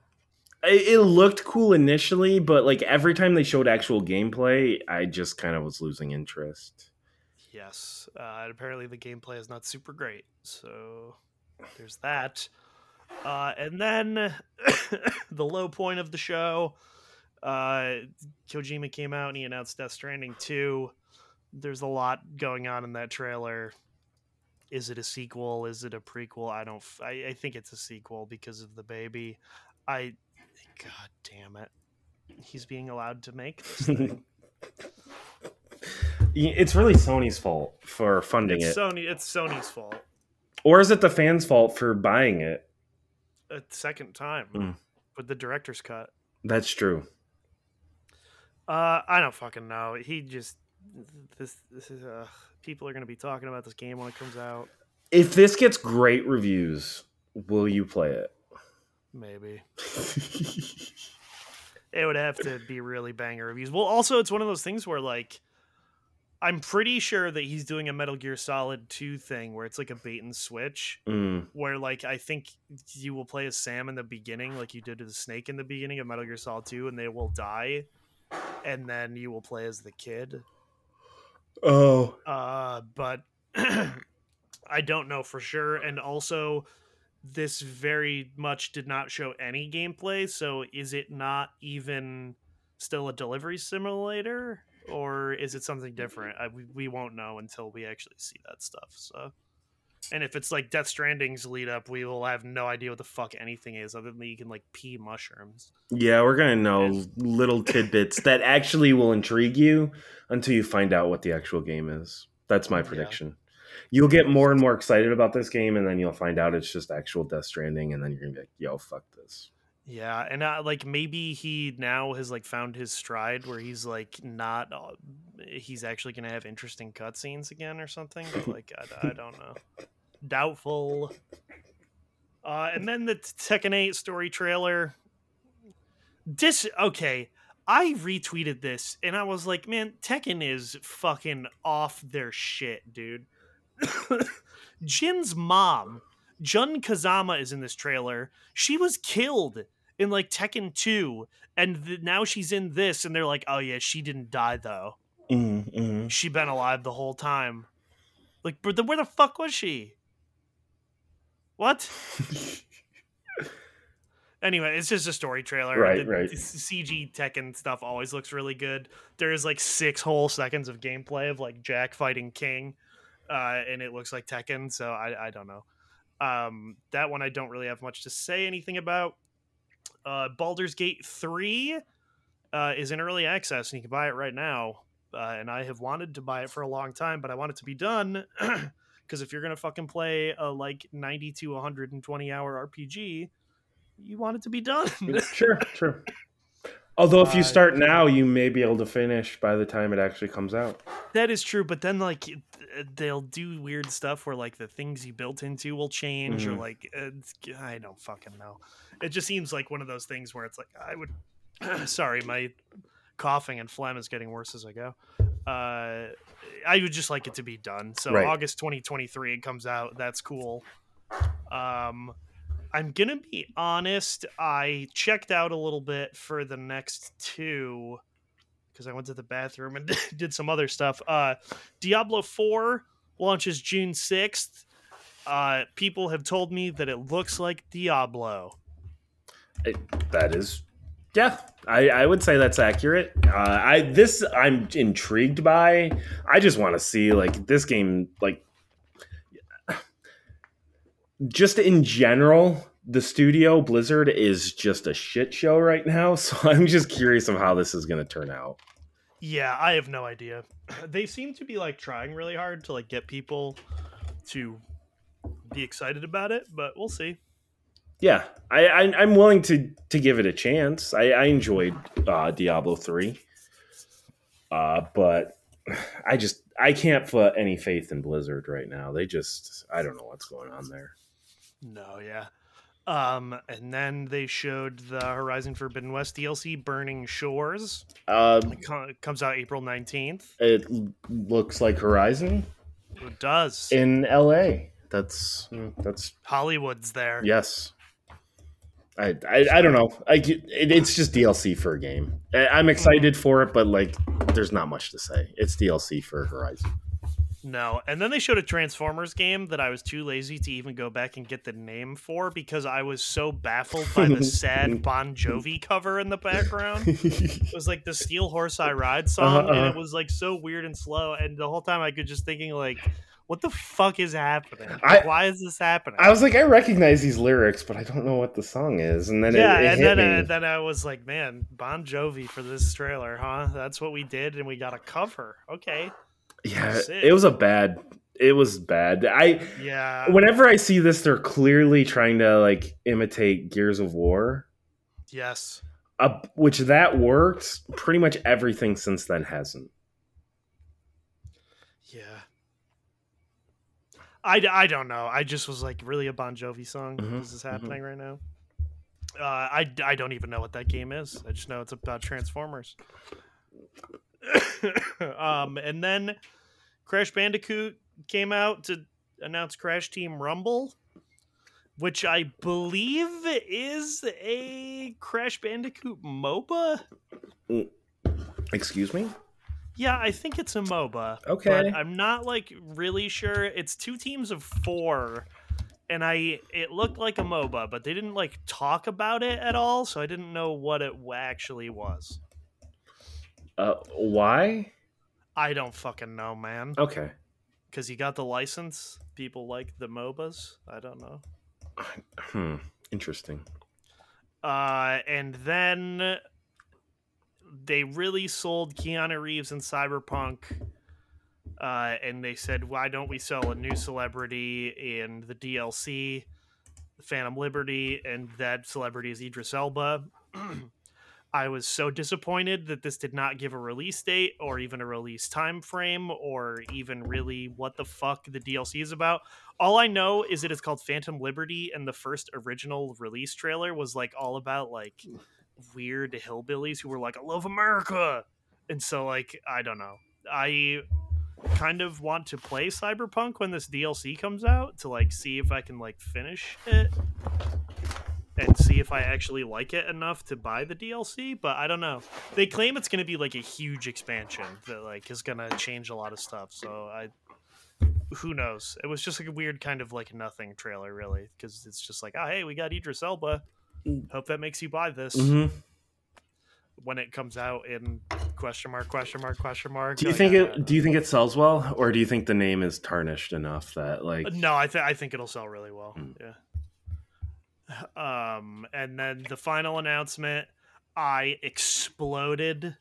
S2: it looked cool initially, but like every time they showed actual gameplay, I just kind of was losing interest.
S1: Yes. Uh, apparently the gameplay is not super great. So there's that. Uh, and then the low point of the show, uh, Kojima came out and he announced Death Stranding 2. There's a lot going on in that trailer. Is it a sequel? Is it a prequel? I don't. f- I, I think it's a sequel because of the baby. I. God damn it. He's being allowed to make this thing.
S2: it's really Sony's fault for funding
S1: it's
S2: it,
S1: Sony. It's Sony's fault.
S2: or is it the fans' fault for buying it?
S1: a second time
S2: Mm.
S1: with the director's cut.
S2: That's true.
S1: Uh, I don't fucking know. He just this this is uh people are gonna be talking about this game when it comes out.
S2: If this gets great reviews, will you play it?
S1: Maybe it would have to be really banger reviews. Well, also it's one of those things where like I'm pretty sure that he's doing a Metal Gear Solid 2 thing where it's like a bait and switch
S2: Mm,
S1: where like I think you will play as Sam in the beginning like you did to the snake in the beginning of Metal Gear Solid 2 and they will die and then you will play as the kid.
S2: Oh,
S1: uh, but I don't know for sure. And also, this very much did not show any gameplay. So, is it not even still a delivery simulator, or is it something different? I, we, we won't know until we actually see that stuff. So, and if it's like Death Stranding's lead up, we will have no idea what the fuck anything is, other than you can like pee mushrooms.
S2: yeah, we're gonna know little tidbits that actually will intrigue you until you find out what the actual game is. That's my
S1: Yeah.
S2: prediction. you'll get more and more excited about this game, and then you'll find out it's just actual Death Stranding, and then you're gonna be like, "Yo, fuck this."
S1: Yeah, and uh, like maybe he now has like found his stride where he's like not. Uh, he's actually gonna have interesting cutscenes again or something. But like I, I don't know. Doubtful. Uh, and then the Tekken 8 story trailer. This okay. I retweeted this and I was like, man, Tekken is fucking off their shit, dude. Jin's mom, Jun Kazama, is in this trailer. She was killed in like Tekken 2, and th- now she's in this, and they're like, oh yeah, she didn't die though.
S2: Mm-hmm.
S1: She been alive the whole time. Like, but then where the fuck was she? What? anyway, it's just a story trailer.
S2: Right,
S1: the,
S2: right.
S1: CG Tekken stuff always looks really good. There is like six whole seconds of gameplay of like Jack fighting King, uh, and it looks like Tekken. So I, I don't know. Um, that one I don't really have much to say anything about. Uh, Baldur's Gate three uh, is in early access, and you can buy it right now. Uh, and I have wanted to buy it for a long time, but I want it to be done because if you're gonna fucking play a like 90 to 120 hour RPG, you want it to be done.
S2: sure, sure. Although if you start now, you may be able to finish by the time it actually comes out.
S1: that is true, but then like they'll do weird stuff where like the things you built into will change, or
S2: Mhm.
S1: like it's, I don't fucking know. It just seems like one of those things where it's like I would. sorry, my coughing and phlegm is getting worse as I go. Uh, I would just like it to be done. So
S2: Right.
S1: August 2023 it comes out. That's cool. Um, I'm gonna be honest. I checked out a little bit for the next two because I went to the bathroom and did some other stuff. Uh, Diablo 4 launches June 6th. Uh, people have told me that it looks like Diablo.
S2: That is, yeah, I, I would say that's accurate. Uh, I this I'm intrigued by. I just want to see like this game, like just in general. The studio Blizzard is just a shit show right now, so I'm just curious of how this is going to turn out.
S1: Yeah, I have no idea. They seem to be like trying really hard to like get people to be excited about it, but we'll see.
S2: Yeah, I, I I'm willing to to give it a chance. I, I enjoyed uh, Diablo three, uh, but I just I can't put any faith in Blizzard right now. They just I don't know what's going on there.
S1: No, yeah. Um, and then they showed the Horizon Forbidden West DLC, Burning Shores.
S2: Um,
S1: It co- comes out April 19th.
S2: it looks like Horizon
S1: It does.
S2: in L.A. That's that's
S1: Hollywood's there.
S2: yes. I, I, I don't know. I, it, it's just DLC for a game. I- I'm excited for it, but like, there's not much to say. It's DLC for Horizon.
S1: No. And then they showed a Transformers game that I was too lazy to even go back and get the name for because I was so baffled by the sad Bon Jovi cover in the background. It was like the Steel Horse I Ride song,
S2: Uh-huh,
S1: and
S2: uh-huh.
S1: it was like so weird and slow. And the whole time I could just thinking like, what the fuck is happening? Like,
S2: I-
S1: Why is this happening?
S2: I was like, I recognize these lyrics, but I don't know what the song is. And then
S1: yeah,
S2: it, it
S1: and then uh, then I was like, man, Bon Jovi for this trailer, huh? That's what we did, and we got a cover. Okay,
S2: yeah,
S1: sick.
S2: it was a bad. It was bad. I
S1: yeah,
S2: whenever I see this, they're clearly trying to like imitate Gears of War,
S1: yes,
S2: uh, which that works. Pretty much everything since then hasn't.
S1: yeah. I, I don't know. I just was like, really a Bon Jovi song?
S2: Mhm,
S1: Is this happening right now? Uh, I don't even know what that game is. I just know it's about Transformers. um, and then Crash Bandicoot came out to announce Crash Team Rumble, which I believe is a Crash Bandicoot MOBA.
S2: Excuse me.
S1: Yeah, I think it's a MOBA.
S2: Okay.
S1: But I'm not like really sure. It's two teams of four. And I it looked like a MOBA, but they didn't like talk about it at all, so I didn't know what it actually was.
S2: Uh, why?
S1: I don't fucking know, man.
S2: Okay.
S1: Because you got the license. People like the MOBAs. I don't know.
S2: Hmm. Interesting.
S1: Uh, and then they really sold Keanu Reeves in Cyberpunk uh, and they said, "Why don't we sell a new celebrity in the DLC, Phantom Liberty, and that celebrity is Idris Elba." I was so disappointed that this did not give a release date or even a release time frame or even really what the fuck the DLC is about. All I know is that it's called Phantom Liberty and the first original release trailer was like all about like weird hillbillies who were like I love America. And so like I don't know. I kind of want to play Cyberpunk when this DLC comes out to like see if I can like finish it and see if I actually like it enough to buy the DLC, but I don't know. They claim it's going to be like a huge expansion that like is going to change a lot of stuff. So I who knows. It was just like a weird kind of like nothing trailer really because it's just like, "Oh, hey, we got Idris Elba. Hope that makes you buy this."
S2: Mm-hmm.
S1: When it comes out in question mark question mark question mark.
S2: Do you
S1: like,
S2: think it? Do you think it sells well, or do you think the name is tarnished enough that like?
S1: No, I think I think it'll sell really well.
S2: Hmm.
S1: Yeah. Um, and then the final announcement, I exploded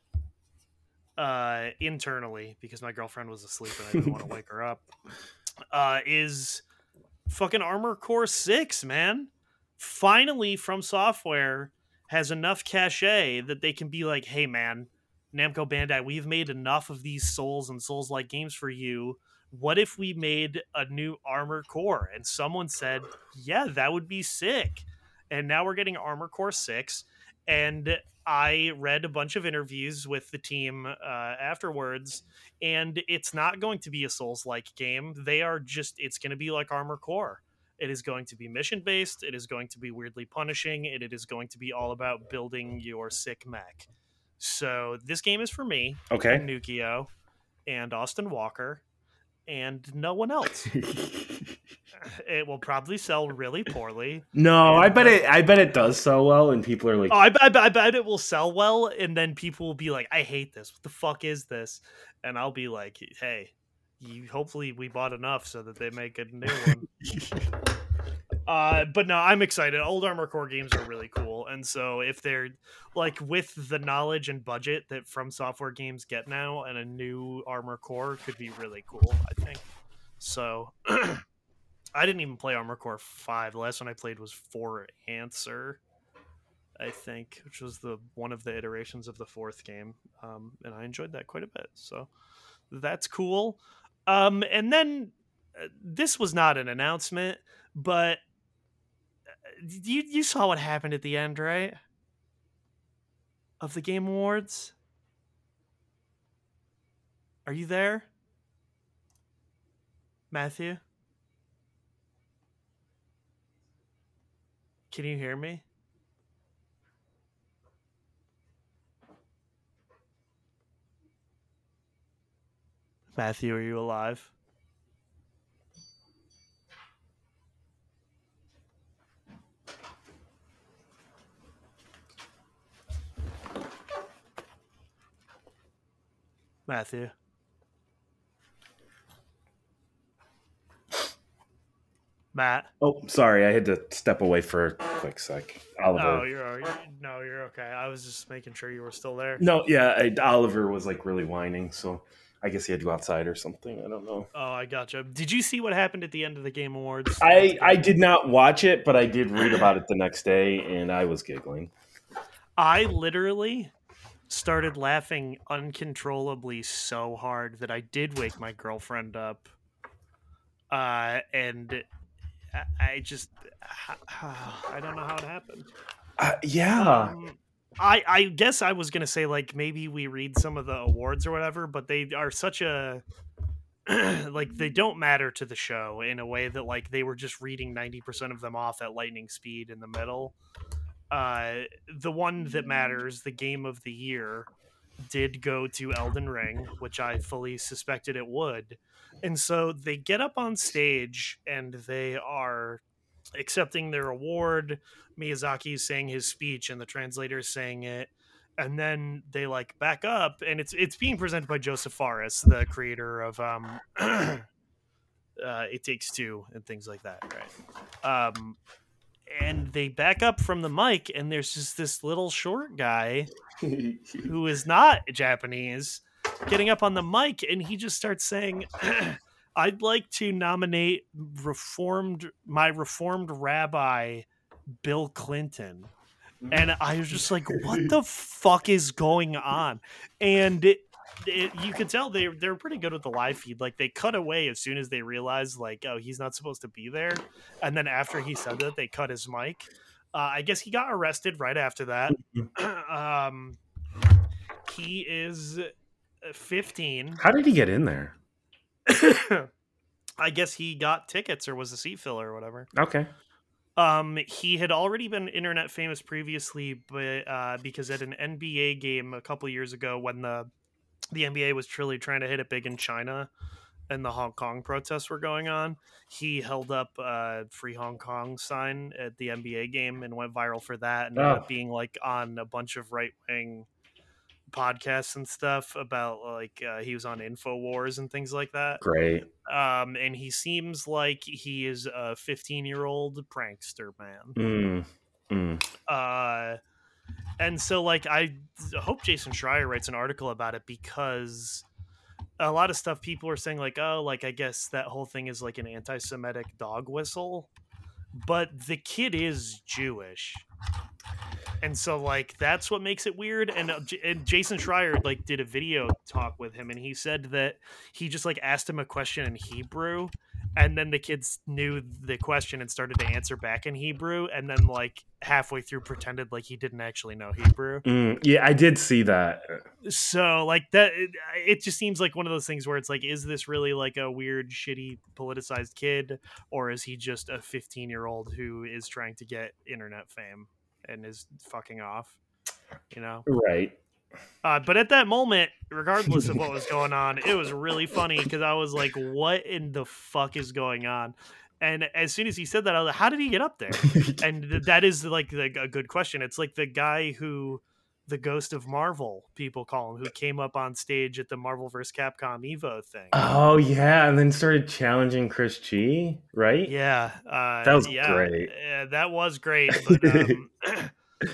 S1: uh internally because my girlfriend was asleep and I didn't want to wake her up. Uh is fucking Armor Core 6, man. Finally from software has enough cachet that they can be like, "Hey man, Namco Bandai, we've made enough of these Souls and Souls like games for you what if we made a new armor core? And someone said yeah that would be sick. And now we're getting armor core 6 and i read a bunch of interviews with the team uh, afterwards and it's not going to be a souls like game. They are just it's going to be like armor core. It is going to be mission based it is going to be weirdly punishing and it is going to be all about building your sick mech. So this game is for me
S2: Okay.
S1: Nukio and Austin Walker and no one else. it will probably sell really poorly.
S2: no, I bet it. I bet it does sell well, and people are like,
S1: Oh, I, I, I bet it will sell well, and then people will be like, "I hate this. What the fuck is this?" And I'll be like, "Hey, you. Hopefully, we bought enough so that they make a new one." Uh, but no, I'm excited. Old Armor Core games are really cool, and so if they're like with the knowledge and budget that From Software games get now, and a new Armor Core could be really cool. I think. So, I didn't even play Armor Core Five. The last one I played was For Answer, I think, which was the one of the iterations of the fourth game, um, and I enjoyed that quite a bit. So, that's cool. Um, and then uh, this was not an announcement, but you you saw what happened at the end, right? Of the Game Awards. Are you there? Matthew? Can you hear me? Matthew, are you alive? Matthew. Matt.
S2: "Oh, sorry, I had to step away for a quick sec." Oliver.
S1: Oh, you're, you're no, you're okay. I was just making sure you were still there.
S2: No, yeah, I, Oliver was like really whining, so I guess he had to go outside or something. I don't know.
S1: Oh, I gotcha. Did you see what happened at the end of the Game Awards?
S2: I I did not watch it, but I did read about it the next day, and I was giggling.
S1: I literally started laughing uncontrollably so hard that I did wake my girlfriend up. Uh, and I- just, I don't know how it happened.
S2: Uh, yeah,
S1: Um, I I guess I was gonna say like maybe we read some of the awards or whatever, but they are such a like they don't matter to the show in a way that like they were just reading ninety percent of them off at lightning speed in the middle. Uh, the one that matters, the game of the year, did go to Elden Ring, which I fully suspected it would. And so they get up on stage and they are accepting their award. Miyazaki is saying his speech and the translator is saying it. And then they like back up and it's it's being presented by Joseph Fares, the creator of um uh, It Takes Two and things like that, right? Um and they back up from the mic and there's just this little short guy who is not Japanese getting up on the mic and he just starts saying I'd like to nominate reformed my reformed rabbi Bill Clinton. And I was just like, what the fuck is going on? And it, it, you could tell they they're pretty good with the live feed. Like they cut away as soon as they realized like, oh, he's not supposed to be there. And then after he said that, they cut his mic. Uh, I guess he got arrested right after that. um, he is 15.
S2: How did he get in there?
S1: I guess he got tickets or was a seat filler or whatever.
S2: Okay.
S1: Um, he had already been internet famous previously, but uh, because at an NBA game a couple years ago, when the the NBA was truly trying to hit it big in China, and the Hong Kong protests were going on, he held up a "Free Hong Kong" sign at the NBA game and went viral for that, and
S2: Oh.
S1: being like on a bunch of right wing podcasts and stuff about like uh, he was on Infowars and things like that.
S2: Great.
S1: Um, and he seems like he is a 15 year old prankster man.
S2: Mm. Mm.
S1: Uh, and so like I hope Jason Schreier writes an article about it because a lot of stuff people are saying like oh like I guess that whole thing is like an anti-Semitic dog whistle, but the kid is Jewish. And so like that's what makes it weird and, uh, and Jason Schreier like did a video talk with him and he said that he just like asked him a question in Hebrew and then the kids knew the question and started to answer back in Hebrew and then like halfway through pretended like he didn't actually know Hebrew.
S2: Mm. Yeah, I did see that.
S1: So like that it, it just seems like one of those things where it's like is this really like a weird shitty politicized kid or is he just a 15-year-old who is trying to get internet fame and is fucking off, you know?
S2: Right.
S1: Uh, but at that moment, regardless of what was going on, it was really funny because I was like, "What in the fuck is going on?" And as soon as he said that, I was like, "How did he get up there?" And th- that is like the, a good question. It's like the guy who, the Ghost of Marvel, people call him, who came up on stage at the Marvel vs. Capcom Evo thing.
S2: oh yeah, and then started challenging Chris G, right?
S1: Yeah, uh,
S2: That was
S1: yeah,
S2: great.
S1: uh, that was great. But um,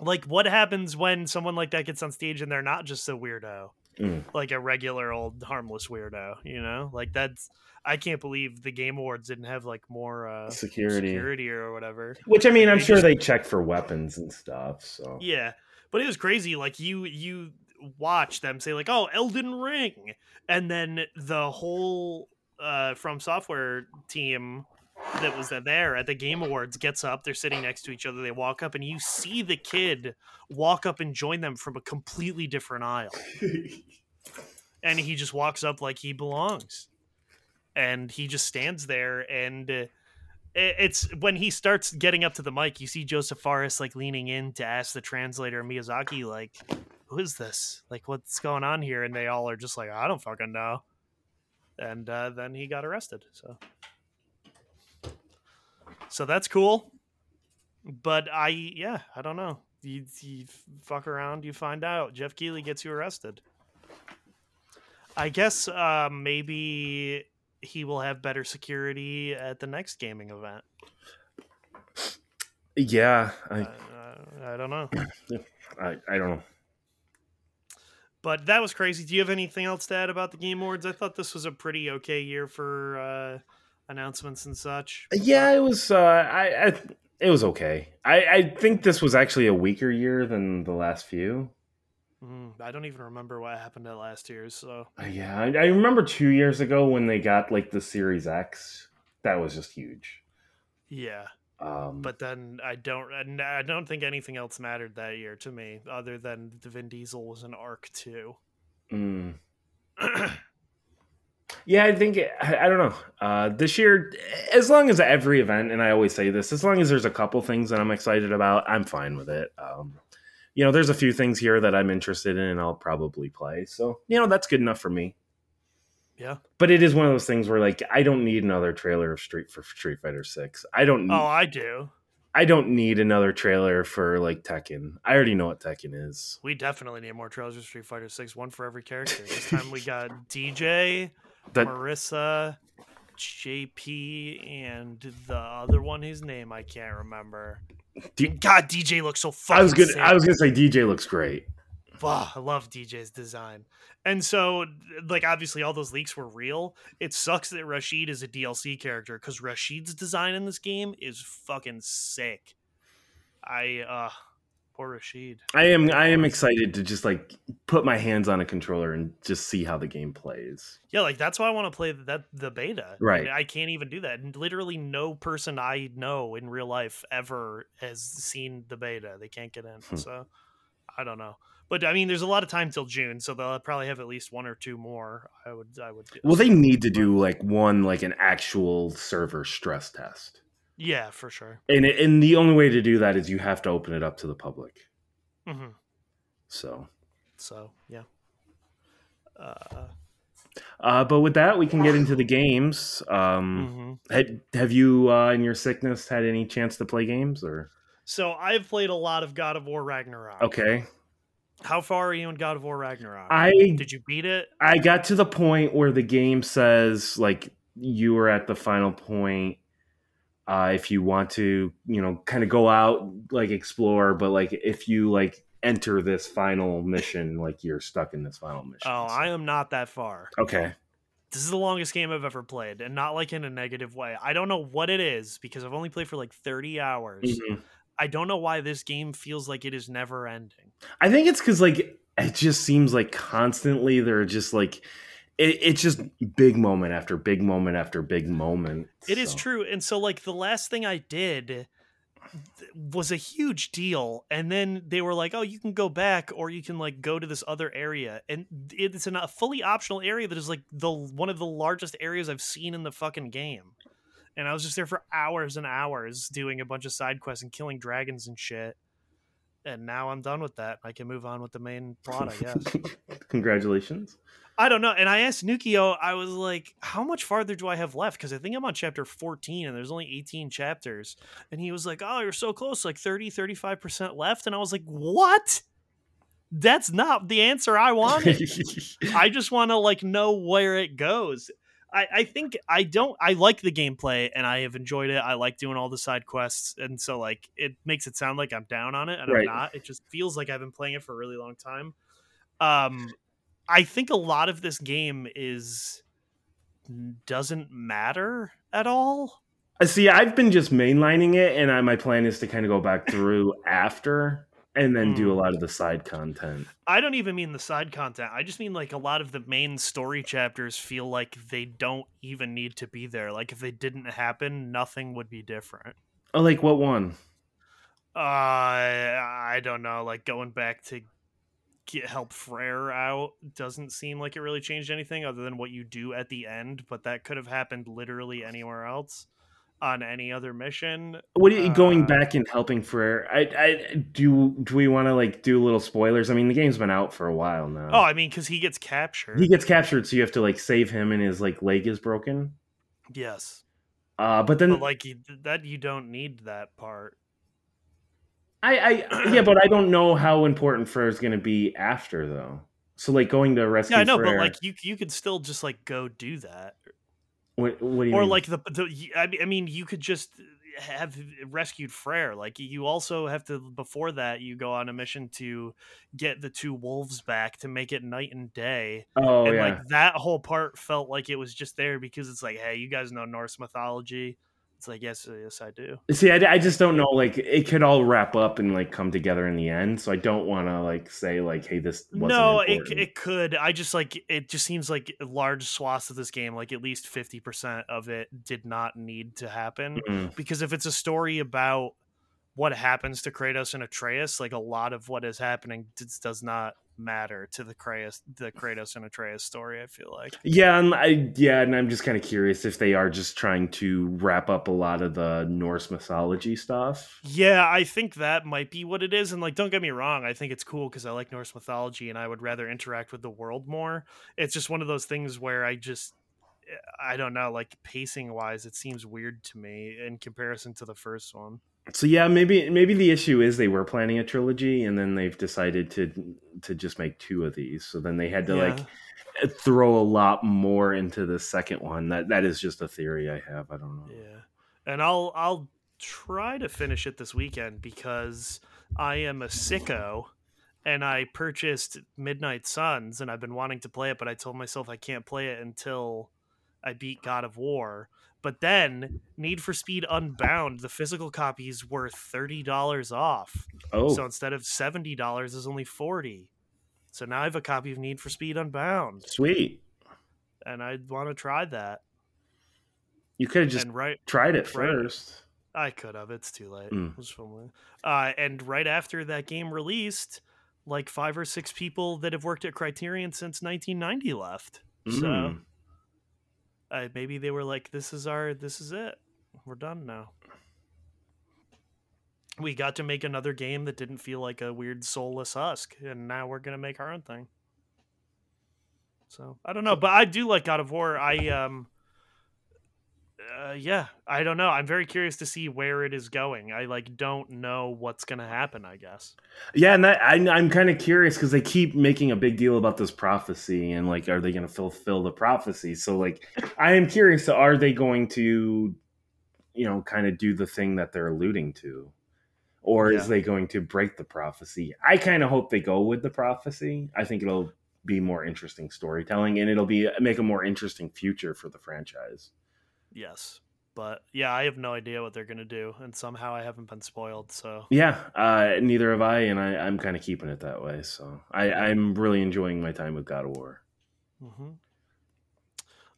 S1: like, what happens when someone like that gets on stage and they're not just a weirdo,
S2: Mm.
S1: like a regular old harmless weirdo? You know, like that's. I can't believe the Game Awards didn't have like more uh,
S2: Security.
S1: security or whatever.
S2: Which I mean, I'm
S1: They
S2: sure
S1: just-
S2: they check for weapons and stuff. So
S1: Yeah, but it was crazy. Like you, you watch them say like, "Oh, Elden Ring," and then the whole uh, from software team that was there at the Game Awards gets up. They're sitting next to each other. They walk up, and you see the kid walk up and join them from a completely different aisle, and he just walks up like he belongs, and he just stands there and. Uh, it's when he starts getting up to the mic, you see Joseph Fares like leaning in to ask the translator Miyazaki, like, "Who is this? Like, what's going on here?" And they all are just like, "I don't fucking know." And uh, then he got arrested. So, so that's cool. But I, yeah, I don't know. You, you fuck around, you find out. Geoff Keighley gets you arrested. I guess uh, maybe he will have better security at the next gaming event.
S2: yeah, I,
S1: Uh, I don't know.
S2: I I don't know.
S1: But that was crazy. Do you have anything else to add about the Game Awards? I thought this was a pretty okay year for uh, announcements and such.
S2: Yeah, it was. Uh, I, I it was okay. I I think this was actually a weaker year than the last few.
S1: Mm, I don't even remember what happened at last year's. So
S2: Uh, Yeah, I, I remember two years ago when they got like the Series X. That was just huge.
S1: yeah,
S2: Um,
S1: but then I don't. I don't think anything else mattered that year to me, other than the Vin Diesel was an Ark 2.
S2: mm. yeah, I think I, I don't know. Uh, this year, as long as every event, and I always say this, as long as there's a couple things that I'm excited about, I'm fine with it. Um, you know, there's a few things here that I'm interested in, and I'll probably play. So you know, that's good enough for me.
S1: Yeah.
S2: But it is one of those things where like I don't need another trailer of Street for Street Fighter Six. I don't.
S1: Oh, I do.
S2: I don't need another trailer for like Tekken. I already know what Tekken is.
S1: We definitely need more trailers for Street Fighter Six. One for every character. This time we got DJ,
S2: That
S1: Marisa, JP, and the other one, whose name I can't remember.
S2: D-
S1: God, DJ looks so fucking.
S2: I was gonna.
S1: sick.
S2: I was gonna say DJ looks great.
S1: Wow, I love DJ's design. And so, like, obviously, all those leaks were real. It sucks that Rashid is a DLC character because Rashid's design in this game is fucking sick. I, uh, poor Rashid.
S2: I am I am excited to just like put my hands on a controller and just see how the game plays.
S1: Yeah, like that's why I want to play that the beta.
S2: Right.
S1: I can't even do that. And literally, no person I know in real life ever has seen the beta. They can't get in.
S2: Hmm.
S1: So I don't know. But I mean, there's a lot of time till June, so they'll probably have at least one or two more. I would, I would.
S2: Well, they need to do like one like an actual server stress test.
S1: Yeah, for sure.
S2: And it, and the only way to do that is you have to open it up to the public.
S1: hmm
S2: So,
S1: So yeah. Uh,
S2: uh, but with that, we can get into the games. Um,
S1: mhm.
S2: had, have you, uh, in your sickness, had any chance to play games or?
S1: So I've played a lot of God of War Ragnarok.
S2: Okay,
S1: How far are you in God of War Ragnarok?
S2: I
S1: Did you beat it?
S2: I got to the point where the game says like you were at the final point. Uh, if you want to, you know, kind of go out like explore, but like if you like enter this final mission, like you're stuck in this final mission.
S1: Oh, I am not that far.
S2: okay.
S1: This is the longest game I've ever played, and not like in a negative way. I don't know what it is because I've only played for like 30 hours.
S2: Mhm.
S1: I don't know why this game feels like it is never ending.
S2: I think it's because like it just seems like constantly there are just like it, it's just big moment after big moment after big moment.
S1: It is
S2: so.
S1: true. And so, like, the last thing I did was a huge deal. And then they were like, oh, you can go back or you can, like, go to this other area. And it's a fully optional area that is, like, the one of the largest areas I've seen in the fucking game. And I was just there for hours and hours doing a bunch of side quests and killing dragons and shit. And now I'm done with that. I can move on with the main plot, I guess.
S2: Congratulations.
S1: I don't know. And I asked Nukio, I was like, how much farther do I have left? Because I think I'm on chapter 14 and there's only 18 chapters. And he was like, oh, you're so close, like 30, 35% left. And I was like, what? That's not the answer I wanted. I just want to like know where it goes. I, I think I don't I like the gameplay and I have enjoyed it. I like doing all the side quests and so like it makes it sound like I'm down on it and
S2: Right.
S1: I'm not. It just feels like I've been playing it for a really long time. Um I think a lot of this game is doesn't matter at all.
S2: Uh, See, I've been just mainlining it, and I, my plan is to kind of go back through after and then do a
S1: Hmm.
S2: lot of the side content.
S1: I don't even mean the side content. I just mean like a lot of the main story chapters feel like they don't even need to be there. Like if they didn't happen, nothing would be different.
S2: Oh, like what one?
S1: Uh, I don't know. Like going back to get help Freyr out doesn't seem like it really changed anything other than what you do at the end. But that could have happened literally anywhere else on any other mission.
S2: What are you going
S1: Uh,
S2: back and helping Freyr? I, I do. Do we want to like do little spoilers? I mean, the game's been out for a while now.
S1: Oh, I mean, because he gets captured.
S2: he gets captured, so you have to like save him, and his like leg is broken.
S1: yes,
S2: Uh, but then
S1: but like that, you don't need that part.
S2: I, I yeah, but I don't know how important Freyr is going to be after though. So like going to rescue.
S1: Yeah, I know,
S2: Freyr,
S1: but like you, you could still just like go do that.
S2: what, what do you
S1: or
S2: mean?
S1: like the, the I mean- I mean you could just uh, have rescued Freyr like you also have to before that you go on a mission to get the two wolves back to make it night and day
S2: oh
S1: and
S2: yeah,
S1: like that whole part felt like it was just there because it's like hey you guys know Norse mythology it's like yes uh, yes I do
S2: See, I, I just don't know. Like, it could all wrap up and like come together in the end. So I don't want to like say like, hey, this wasn't
S1: no it,
S2: important.
S1: it could I just like it just seems like large swaths of this game like at least 50% of it did not need to happen
S2: Mm.
S1: because if it's a story about what happens to Kratos and Atreus, like a lot of what is happening does not matter to the Kratos, the Kratos and Atreus story. I feel like.
S2: Yeah, and I yeah, and I'm just kind of curious if they are just trying to wrap up a lot of the Norse mythology stuff.
S1: Yeah, I think that might be what it is. And like, don't get me wrong, I think it's cool because I like Norse mythology and I would rather interact with the world more. It's just one of those things where I just. Eh, I don't know, like pacing wise, it seems weird to me in comparison to the first one.
S2: So yeah, maybe maybe the issue is they were planning a trilogy and then they've decided to to just make two of these. So then they had to like throw a lot more into the second one. That that is just a theory I have. I don't know.
S1: Yeah, and I'll I'll try to finish it this weekend because I am a sicko and I purchased Midnight Suns, and I've been wanting to play it, but I told myself I can't play it until I beat God of War. But then Need for Speed Unbound, the physical copies were thirty dollars off.
S2: Oh,
S1: So instead of seventy dollars, is only forty. So now I have a copy of Need for Speed Unbound,
S2: sweet.
S1: and I want to try that.
S2: You could have just
S1: and right,
S2: tried it
S1: right.
S2: first.
S1: I could have. It's too late.
S2: Mm.
S1: Uh, and right after that game released, like five or six people that have worked at Criterion since 1990 left. So
S2: Mm.
S1: Uh, maybe they were like, "This is our. This is it. We're done now." We got to make another game that didn't feel like a weird soulless husk, and now we're gonna make our own thing. So I don't know, but I do like God of War. I um, uh, yeah, I don't know. I'm very curious to see where it is going. I like don't know what's gonna happen. I guess.
S2: Yeah, and that, I, I'm kind of curious because they keep making a big deal about this prophecy and like, are they going to fulfill the prophecy? So, like, I am curious. So, are they going to, you know, kind of do the thing that they're alluding to, or
S1: Yeah.
S2: is they going to break the prophecy? I kind of hope they go with the prophecy. I think it'll be more interesting storytelling and it'll be make a more interesting future for the franchise.
S1: Yes, but yeah, I have no idea what they're gonna do, and somehow I haven't been spoiled. So
S2: Yeah, uh, neither have I, and I, I'm kind of keeping it that way. So I, I'm really enjoying my time with God of War.
S1: hmm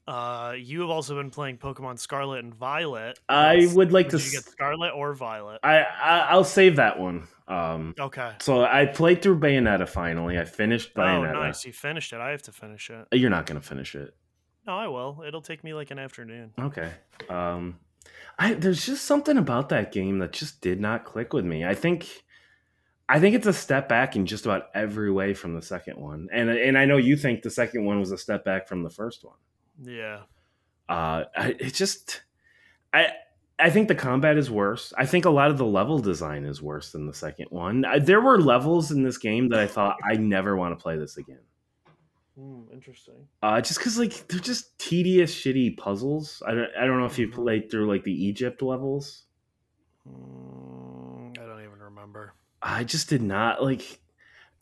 S1: Uh, you have also been playing Pokemon Scarlet and Violet.
S2: I would like to.
S1: Get Scarlet or Violet?
S2: I, I I'll save that one. Um,
S1: Okay.
S2: so I played through Bayonetta finally. I finished Bayonetta.
S1: Oh,
S2: Bayonetta.
S1: nice. You finished it. I have to finish it.
S2: You're not gonna finish it.
S1: No, I will. It'll take me like an afternoon.
S2: Okay. Um, I there's just something about that game that just did not click with me. I think. I think it's a step back in just about every way from the second one, and and I know you think the second one was a step back from the first one.
S1: Yeah.
S2: uh I, it just i i think the combat is worse i think a lot of the level design is worse than the second one I, there were levels in this game that i thought i never want to play this again
S1: Hmm, interesting.
S2: uh just because like they're just tedious shitty puzzles i don't i don't know if you
S1: Mhm.
S2: played through like the egypt levels
S1: Mm, I don't even remember.
S2: i just did not like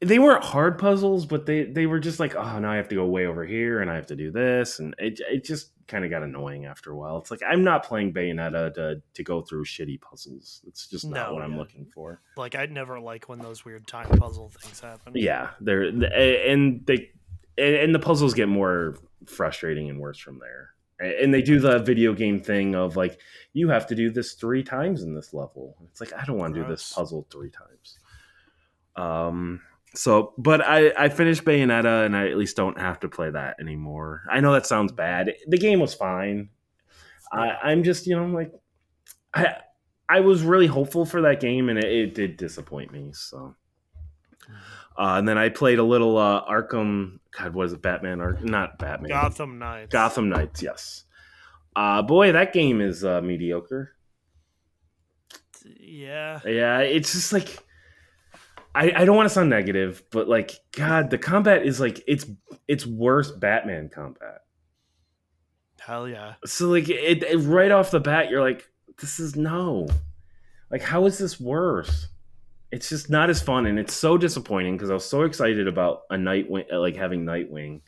S2: they weren't hard puzzles but they they were just like oh now i have to go way over here and i have to do this and it, it just kind of got annoying after a while it's like i'm not playing bayonetta to, to go through shitty puzzles it's just not
S1: No,
S2: what i'm looking for
S1: Like I'd never like when those weird time puzzle things happen.
S2: yeah they're and they and the puzzles get more frustrating and worse from there. And they do the video game thing of like you have to do this three times in this level. It's like i don't want to do this puzzle three times. Um so but i i finished bayonetta and i at least don't have to play that anymore. I know that sounds bad. The game was fine. I i'm just you know like i i was really hopeful for that game and it, it did disappoint me so uh, and then I played a little uh, Arkham. God, what is it? Batman? Ar- not Batman.
S1: Gotham Knights.
S2: Gotham Knights. Yes. Uh, boy, that game is uh, mediocre.
S1: Yeah.
S2: Yeah, it's just like I, I don't want to sound negative, but like God, the combat is like it's it's worse Batman combat.
S1: Hell yeah.
S2: So like it, it right off the bat, you're like, this is no. Like, how is this worse? It's just not as fun, and it's so disappointing because I was so excited about a Nightwing, like having Nightwing.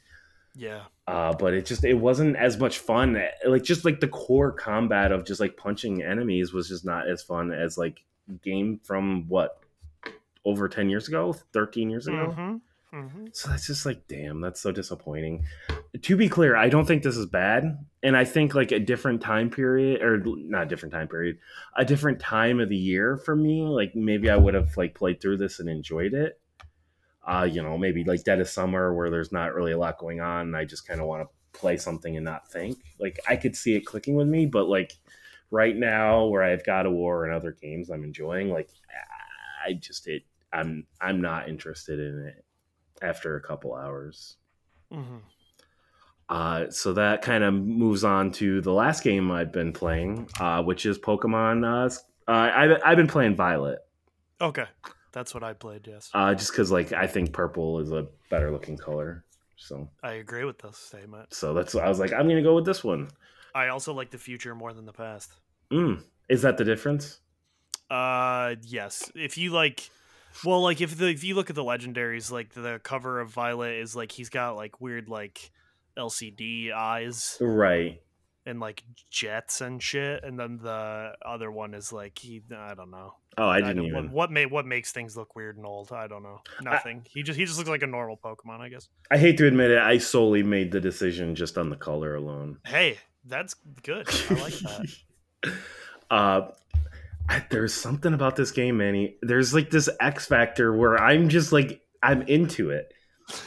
S1: Yeah.
S2: uh, but it just it wasn't as much fun. Like just like the core combat of just like punching enemies was just not as fun as like game from what over ten years ago, thirteen years ago.
S1: Mm-hmm. Mm-hmm.
S2: So that's just like, damn, that's so disappointing. To be clear, I don't think this is bad, and I think like a different time period, or not a different time period, a different time of the year for me, like maybe I would have like played through this and enjoyed it. Uh, you know, maybe like dead of summer where there's not really a lot going on, and I just kind of want to play something and not think. Like I could see it clicking with me, but like right now where I've got a war and other games I'm enjoying, like I just it I'm I'm not interested in it after a couple hours.
S1: Mm-hmm.
S2: Uh, so that kind of moves on to the last game I've been playing, uh, which is Pokemon. Uh, uh, I've, I've been playing Violet,
S1: Okay. That's what I played, yes.
S2: uh, just because like I think purple is a better looking color. So
S1: I agree with this statement.
S2: so that's I was like I'm gonna go with this one.
S1: I also like the future more than the past.
S2: Mm, is that the difference?
S1: Uh yes. If you like Well, like if the if you look at the legendaries, like the cover of Violet is like he's got like weird like LCD eyes
S2: Right.
S1: and like jets and shit, and then the other one is like he I don't know.
S2: Oh, I
S1: I
S2: didn't
S1: don't-
S2: even.
S1: what what, what makes things look weird and old? I don't know. Nothing. he just he just looks like a normal Pokemon, I guess.
S2: I hate to admit it. I solely made the decision just on the color alone.
S1: Hey, that's good. I like that.
S2: uh I- there's something about this game manny. There's like this x factor where i'm just like i'm into it.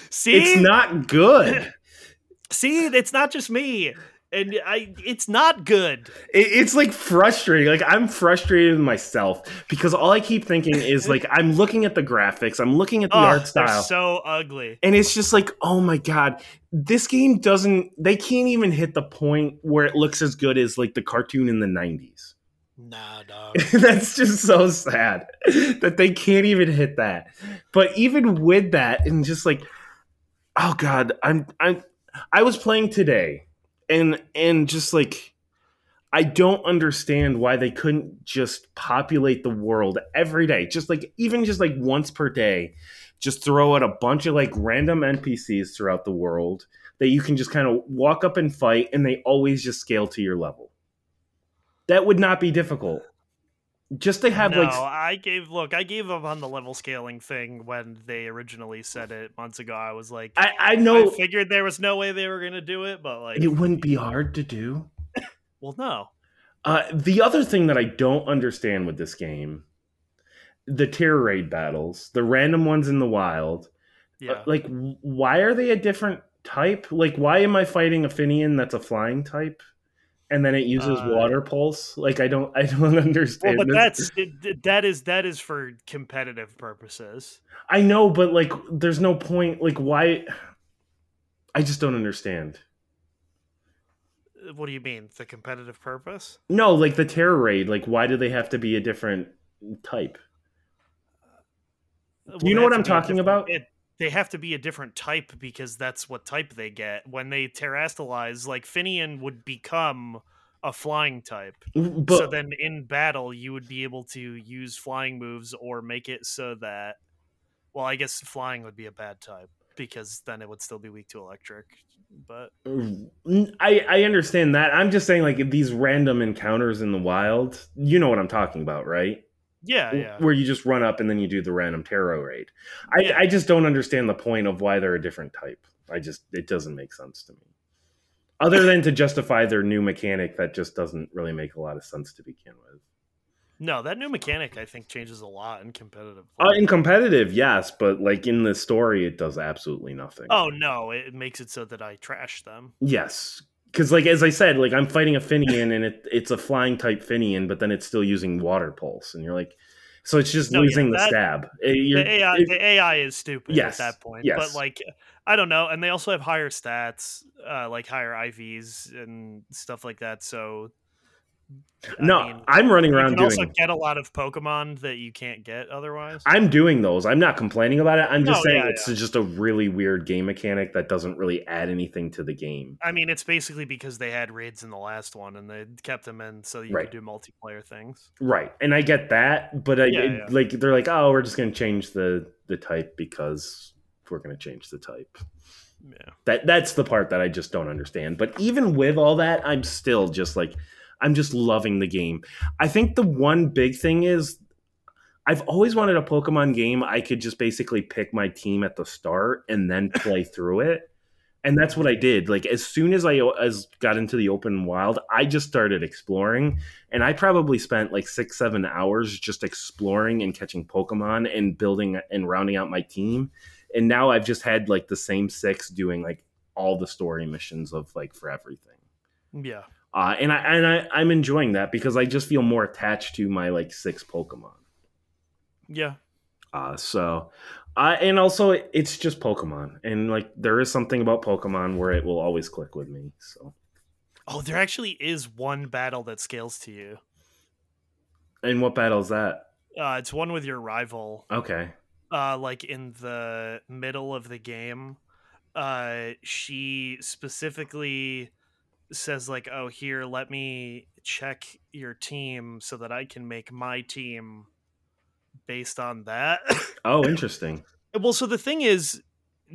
S1: See,
S2: it's not good.
S1: See, it's not just me, and I. It's not good.
S2: It- it's like frustrating. Like i'm frustrated with myself because all i keep thinking is like i'm looking at the graphics. I'm looking at the
S1: Oh,
S2: art style.
S1: so ugly.
S2: and it's just like oh my god. This game doesn't they can't even hit the point where it looks as good as like the cartoon in the 90s
S1: Nah, dog.
S2: That's just so sad that they can't even hit that. But even with that, and just like, oh god, I'm I'm I was playing today, and and just like, I don't understand why they couldn't just populate the world every day, just like even just like once per day, just throw out a bunch of like random NPCs throughout the world that you can just kind of walk up and fight, and they always just scale to your level. That would not be difficult. Just to have
S1: no,
S2: like
S1: I gave look. I gave up on the level scaling thing when they originally said it months ago. I was like,
S2: I, I know I
S1: figured there was no way they were gonna do it, but like,
S2: it wouldn't be hard to do.
S1: well, no.
S2: Uh, the other thing that I don't understand with this game, the Tera Raid battles, the random ones in the wild, uh,
S1: Yeah,
S2: like why are they a different type? Like why am I fighting a Finian that's a flying type, and then it uses
S1: Uh,
S2: water pulse? Like I don't I don't
S1: well,
S2: understand.
S1: but
S2: this.
S1: that's that is that is for competitive purposes.
S2: I know, but like there's no point. Like why? I just don't understand.
S1: What do you mean, the competitive purpose?
S2: No, like the Tera Raid. Like why do they have to be a different type?
S1: Well,
S2: you
S1: they
S2: know what I'm talking about?
S1: It, they have to be a different type because that's what type they get. When they terastallize, like Finian would become a flying type.
S2: But
S1: so then in battle, you would be able to use flying moves or make it so that, well, I guess flying would be a bad type because then it would still be weak to electric. But mm,
S2: I I understand that. I'm just saying like these random encounters in the wild. You know what I'm talking about, right?
S1: Yeah, yeah.
S2: Where you just run up and then you do the random Tera Raid. I
S1: Yeah.
S2: I just don't understand the point of why they're a different type. I just it doesn't make sense to me. Other than to justify their new mechanic that just doesn't really make a lot of sense to begin with.
S1: No, that new mechanic I think changes a lot in competitive.
S2: Uh, in competitive, yes, but like in the story, it does absolutely nothing.
S1: oh no, it makes it so that I trash them.
S2: Yes. Because, like, as I said, like, I'm fighting a Finian and it, it's a flying type Finian, but then it's still using water pulse. And you're like, so it's just
S1: No, yeah,
S2: losing the stab. It-
S1: the AI,
S2: it-
S1: the AI is stupid
S2: Yes,
S1: at that point.
S2: yes.
S1: But like, I don't know, and they also have higher stats, uh, like higher IVs and stuff like that. So, I
S2: no,
S1: mean,
S2: I'm running
S1: you
S2: around
S1: can
S2: doing.
S1: also get a lot of Pokemon that you can't get otherwise.
S2: I'm doing those. I'm not complaining about it. I'm just
S1: No,
S2: saying
S1: yeah,
S2: it's just a really weird game mechanic that doesn't really add anything to the game.
S1: I mean, it's basically because they had raids in the last one and they kept them in so you
S2: Right.
S1: could do multiplayer things.
S2: Right, and I get that, but I,
S1: Yeah,
S2: it-
S1: yeah.
S2: like they're like, oh, we're just going to change the the type because we're going to change the type.
S1: Yeah.
S2: That that's the part that I just don't understand. But even with all that, I'm still just like I'm just loving the game. I think the one big thing is I've always wanted a Pokemon game I could just basically pick my team at the start and then play through it. And that's what I did. Like as soon as I as got into the open wild, I just started exploring and I probably spent like 6 7 hours just exploring and catching Pokemon and building and rounding out my team and now I've just had like the same six doing like all the story missions of like for everything.
S1: Yeah.
S2: Uh, and I and I, I'm enjoying that because I just feel more attached to my like six Pokemon.
S1: Yeah.
S2: Uh, so, uh, and also it's just Pokemon, and like there is something about Pokemon where it will always click with me. So,
S1: Oh, there actually is one battle that scales to you.
S2: and what battle is that?
S1: Uh, it's one with your rival.
S2: Okay,
S1: uh like in the middle of the game uh she specifically says like oh here let me check your team so that i can make my team based on that.
S2: Oh, interesting.
S1: well, so the thing is,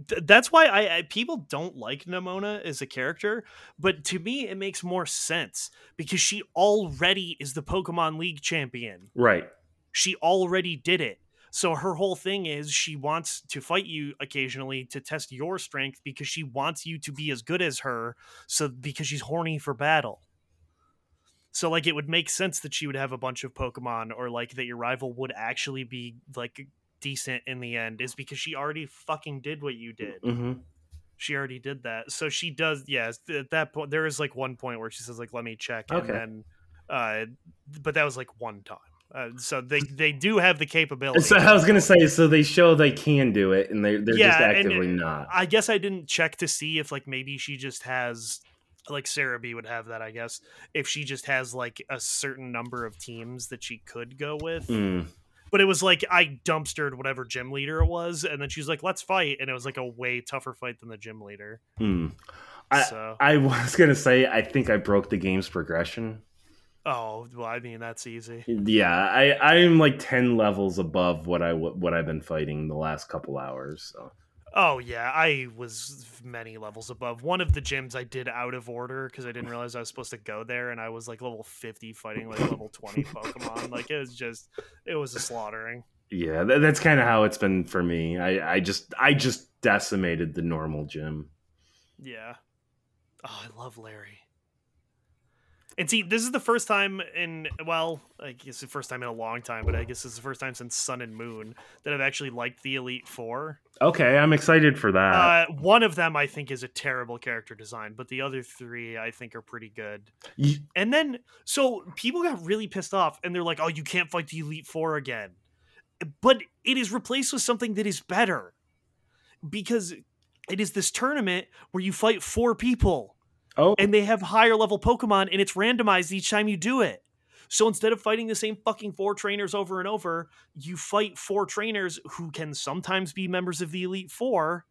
S1: th- that's why I, I people don't like Nemona as a character, but to me it makes more sense because she already is the Pokemon League champion.
S2: Right.
S1: She already did it. So her whole thing is she wants to fight you occasionally to test your strength because she wants you to be as good as her. So because she's horny for battle. So like it would make sense that she would have a bunch of Pokemon or like that your rival would actually be like decent in the end is because she already fucking did what you did.
S2: hmm
S1: She already did that. So she does yes, at that point there is like one point where she says like let me check
S2: Okay.
S1: and then uh but that was like one time. Uh, so they they do have the capability.
S2: So I was gonna say, so they show they can do it, and they they're just
S1: Yeah, and-
S2: actively not.
S1: I guess I didn't check to see if like maybe she just has like Sarah B would have that, I guess. If she just has like a certain number of teams that she could go with.
S2: Mm.
S1: But it was like I dumpstered whatever gym leader it was, and then she's like, let's fight. And it was like a way tougher fight than the gym leader.
S2: Mm. I-
S1: so
S2: I was gonna say, I think I broke the game's progression.
S1: Oh well, I mean that's easy.
S2: Yeah, I I'm like ten levels above what I what I've been fighting the last couple hours. So
S1: Oh yeah, I was many levels above. One of the gyms I did out of order because I didn't realize I was supposed to go there, and I was like level fifty fighting like level twenty Pokemon. Like it was just, it was a slaughtering.
S2: yeah, tha- that's kind of how it's been for me. I I just I just decimated the normal gym.
S1: Yeah. Oh, I love Larry. And see, this is the first time in well, I guess the first time in a long time, but I guess it's the first time since Sun and Moon that I've actually liked the Elite Four.
S2: Okay, I'm excited for that.
S1: Uh, one of them I think is a terrible character design, but the other three I think are pretty good.
S2: Y-
S1: And then, so people got really pissed off, and they're like, "Oh, you can't fight the Elite Four again," but it is replaced with something that is better because it is this tournament where you fight four people
S2: oh,
S1: and they have higher level Pokemon, and it's randomized each time you do it. So instead of fighting the same fucking four trainers over and over, you fight four trainers who can sometimes be members of the Elite Four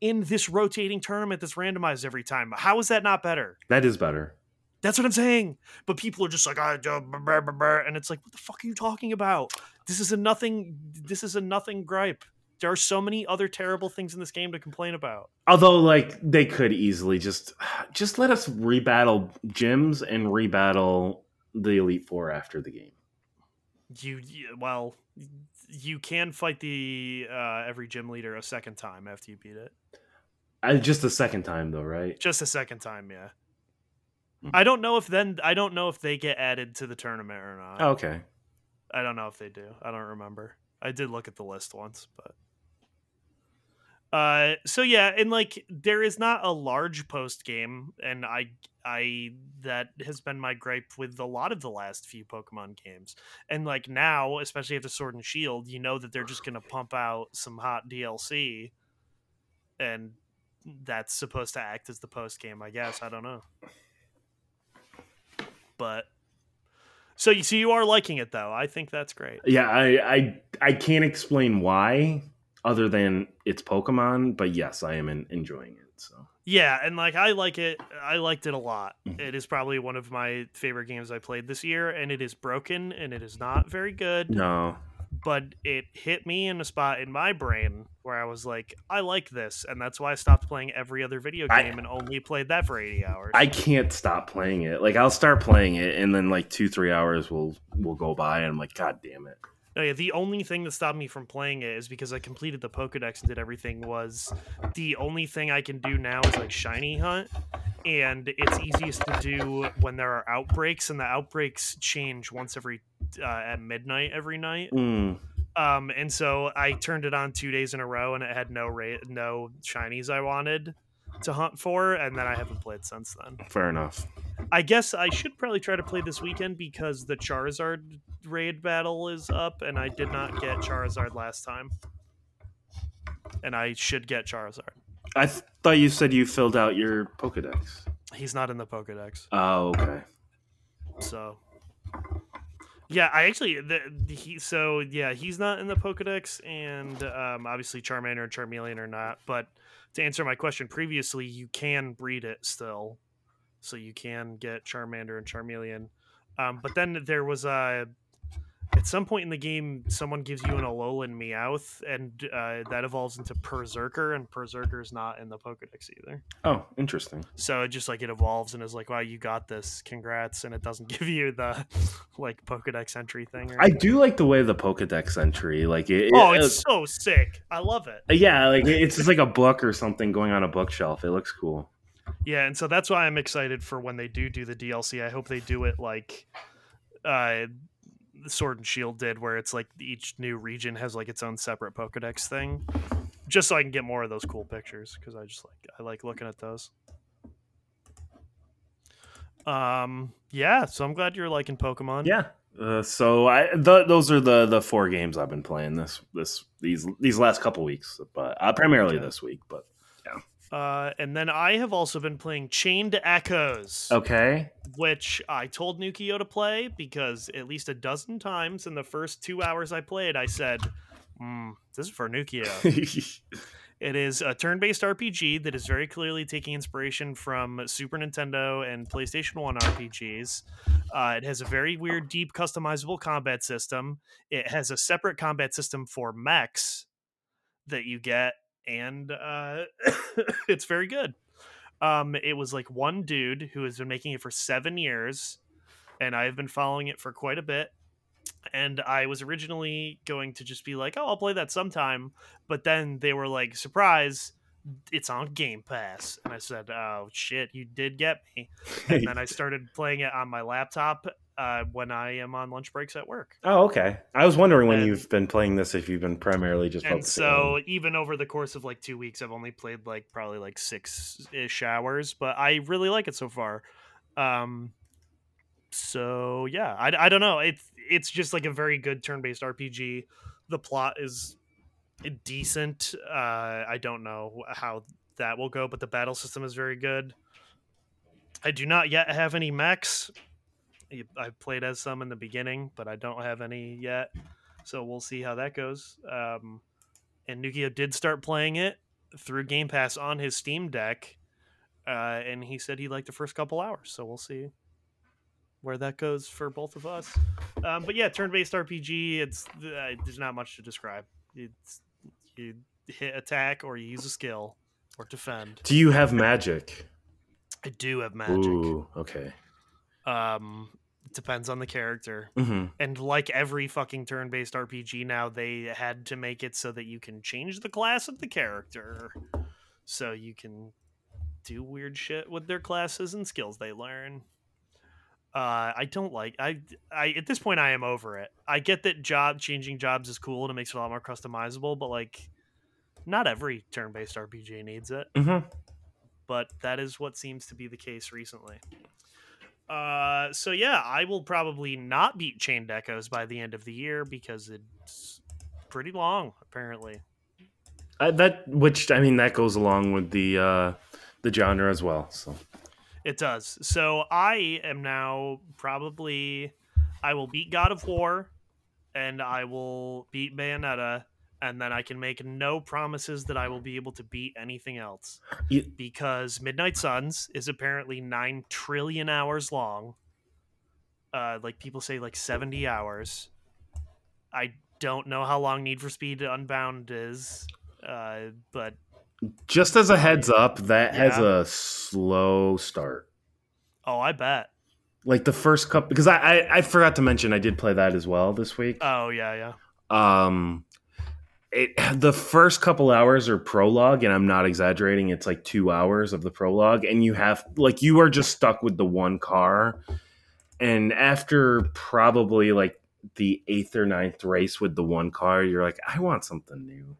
S1: in this rotating tournament that's randomized every time. How is that not better?
S2: that is better.
S1: That's what I'm saying. But people are just like, ah, brr, brr, brr," and it's like, what the fuck are you talking about? This is a nothing. This is a nothing gripe. There are so many other terrible things in this game to complain about.
S2: Although, like, they could easily just just let us rebattle gyms and rebattle the Elite Four after the game.
S1: You, you well, you can fight the uh, every gym leader a second time after you beat it.
S2: Uh, just a second time, though, right?
S1: Just a second time, yeah.
S2: Hmm.
S1: I don't know if then I don't know if they get added to the tournament or not.
S2: Okay.
S1: I don't know if they do. I don't remember. I did look at the list once, but uh so yeah, and like there is not a large post game and I I that has been my gripe with a lot of the last few Pokemon games. And like now, especially after Sword and Shield, you know that they're just going to pump out some hot DLC and that's supposed to act as the post game, I guess. I don't know. But so you see you are liking it though. I think that's great.
S2: Yeah, I I I can't explain why, other than it's Pokemon. But yes, I am en- enjoying it. So
S1: Yeah, and like I like it. I liked it a lot.
S2: Mhm.
S1: It is probably one of my favorite games I played this year, and it is broken and it is not very good.
S2: no,
S1: But it hit me in a spot in my brain where I was like, I like this, and that's why I stopped playing every other video
S2: I-
S1: game and only played that for eighty hours.
S2: I can't stop playing it. Like I'll start playing it, and then like two three hours will will go by, and I'm like, God damn it.
S1: No, yeah, the only thing that stopped me from playing it is because I completed the Pokedex and did everything. Was the only thing I can do now is like shiny hunt, and it's easiest to do when there are outbreaks, and the outbreaks change once every uh, at midnight every night.
S2: Mm,
S1: Um, and so I turned it on two days in a row, and it had no ra- no shinies I wanted to hunt for, and then I haven't played since then.
S2: fair enough.
S1: I guess I should probably try to play this weekend because the Charizard raid battle is up, and I did not get Charizard last time. And I should get Charizard.
S2: I th- thought you said you filled out your Pokedex.
S1: He's not in the Pokedex,
S2: Oh, okay.
S1: so yeah, I actually the, the- he so yeah he's not in the Pokedex, and um, obviously Charmander and Charmeleon are not. But to answer my question previously, you can breed it still, so you can get Charmander and Charmeleon. Um, but then there was a at some point in the game, someone gives you an Alolan Meowth, and uh, that evolves into Perrserker, and Perrserker's not in the Pokedex either.
S2: Oh, interesting.
S1: So it just like it evolves and is like, "Wow, you got this! Congrats!" And it doesn't give you the like Pokedex entry thing. Or
S2: I do like the way the Pokedex entry, like it.
S1: Oh,
S2: it-
S1: it's so sick! I love it.
S2: yeah, like it's just like a book or something going on a bookshelf. It looks cool.
S1: Yeah, and so that's why I'm excited for when they do do the DLC. I hope they do it like uh Sword and Shield did where it's like each new region has like its own separate Pokédex thing. Just so I can get more of those cool pictures because I just like I like looking at those. Um yeah, so I'm glad you're liking Pokemon.
S2: Yeah. Uh, so I th- those are the the four games I've been playing this this these these last couple weeks, but uh, primarily
S1: Okay.
S2: this week. But
S1: Uh and then I have also been playing Chained Echoes.
S2: okay,
S1: which I told Nukio to play because at least a dozen times in the first two hours I played, I said, mm, "This is for Nukio." it is a turn-based RPG that is very clearly taking inspiration from Super Nintendo and PlayStation One RPGs. Uh, it has a very weird, deep, customizable combat system. It has a separate combat system for mechs that you get, and uh, it's very good. Um, it was like one dude who has been making it for seven years, and I've been following it for quite a bit. And I was originally going to just be like, "Oh, I'll play that sometime," but then they were like, "Surprise! It's on Game Pass," and I said, "Oh shit, you did get me." And then I started playing it on my laptop uh, when I am on lunch breaks at work.
S2: oh okay. I was wondering when
S1: And-
S2: you've been playing this if you've been primarily just
S1: and so
S2: on-
S1: even over the course of like two weeks i've only played like probably like six ish hours but i really like it so far. Um so yeah I, I don't know. It's it's just like a very good turn-based rpg the plot is decent. Uh i don't know how that will go but the battle system is very good. I do not yet have any mechs i played as some in the beginning but i don't have any yet so we'll see how that goes. Um, and Nukio did start playing it through Game Pass on his Steam Deck, uh, and he said he liked the first couple hours. So we'll see where that goes for both of us. Um, but yeah, turn-based RPG. It's uh, there's not much to describe. It's you hit attack or you use a skill or defend.
S2: Do you have magic?
S1: I do have magic.
S2: Ooh, okay.
S1: Um, depends on the character.
S2: hmm
S1: and like every fucking turn-based RPG now, they had to make it so that you can change the class of the character, so you can do weird shit with their classes and skills they learn. Uh, I don't like I I at this point I am over it. I get that job changing jobs is cool and it makes it a lot more customizable, but like not every turn-based RPG needs it
S2: hmm
S1: but that is what seems to be the case recently. Uh, so yeah, I will probably not beat Chained Echoes by the end of the year because it's pretty long, apparently.
S2: Uh, that which I mean that goes along with the uh the genre as well. So
S1: It does. So I am now probably I will beat God of War, and I will beat Bayonetta, and then I can make no promises that I will be able to beat anything else.
S2: You-
S1: because Midnight Suns is apparently nine trillion hours long. Uh, like people say, like seventy hours. I don't know how long Need for Speed Unbound is, uh, but
S2: just as a heads up, that has a slow start.
S1: oh, I bet.
S2: Like the first couple, because I, I I forgot to mention I did play that as well this week.
S1: Oh yeah, yeah.
S2: um it the first couple hours are prologue and i'm not exaggerating it's like two hours of the prologue and you have like you are just stuck with the one car and after probably like the eighth or ninth race with the one car you're like i want something new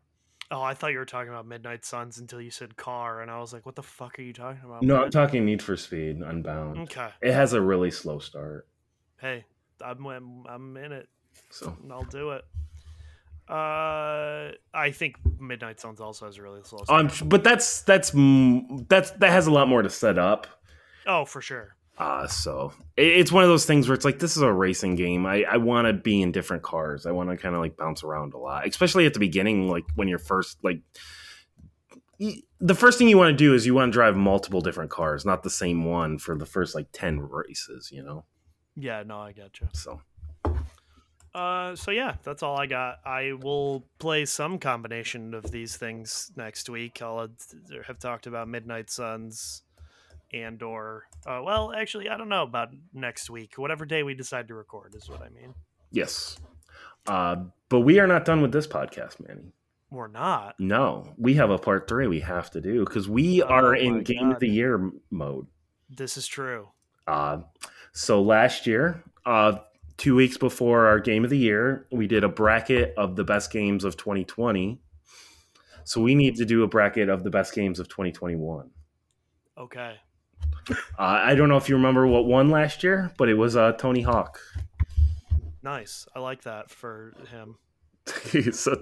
S1: Oh, I thought you were talking about Midnight Suns until you said car, and I was like, "What the fuck are you talking about?"
S2: no i'm talking need for speed unbound
S1: Okay.
S2: it has a really slow start
S1: Hey, I'm I'm, I'm in it.
S2: so
S1: I'll do it. Uh, I think Midnight Suns also has a really slow.
S2: um, but that's that's that's that has a lot more to set up
S1: oh, for sure.
S2: Uh, so it, it's one of those things where it's like this is a racing game. I, I want to be in different cars. I want to kind of like bounce around a lot, especially at the beginning, like when you're first like. The first thing you want to do is you want to drive multiple different cars, not the same one for the first like ten races. You know,
S1: Yeah, no, I got you.
S2: so
S1: Uh, so yeah, that's all I got. I will play some combination of these things next week. I'll have- talked about Midnight Suns and or uh, well, actually, I don't know about next week. Whatever day we decide to record is what I mean.
S2: Yes. Uh, but we are not done with this podcast, Manny.
S1: We're not.
S2: No, we have a part three we have to do because we
S1: Oh
S2: are in game of the year mode.
S1: This is true.
S2: Uh, so last year, uh, two weeks before our game of the year, we did a bracket of the best games of 2020. So we need to do a bracket of the best games of 2021.
S1: Okay.
S2: Uh, I don't know if you remember what won last year, but it was uh, Tony Hawk.
S1: Nice. I like that for him.
S2: so,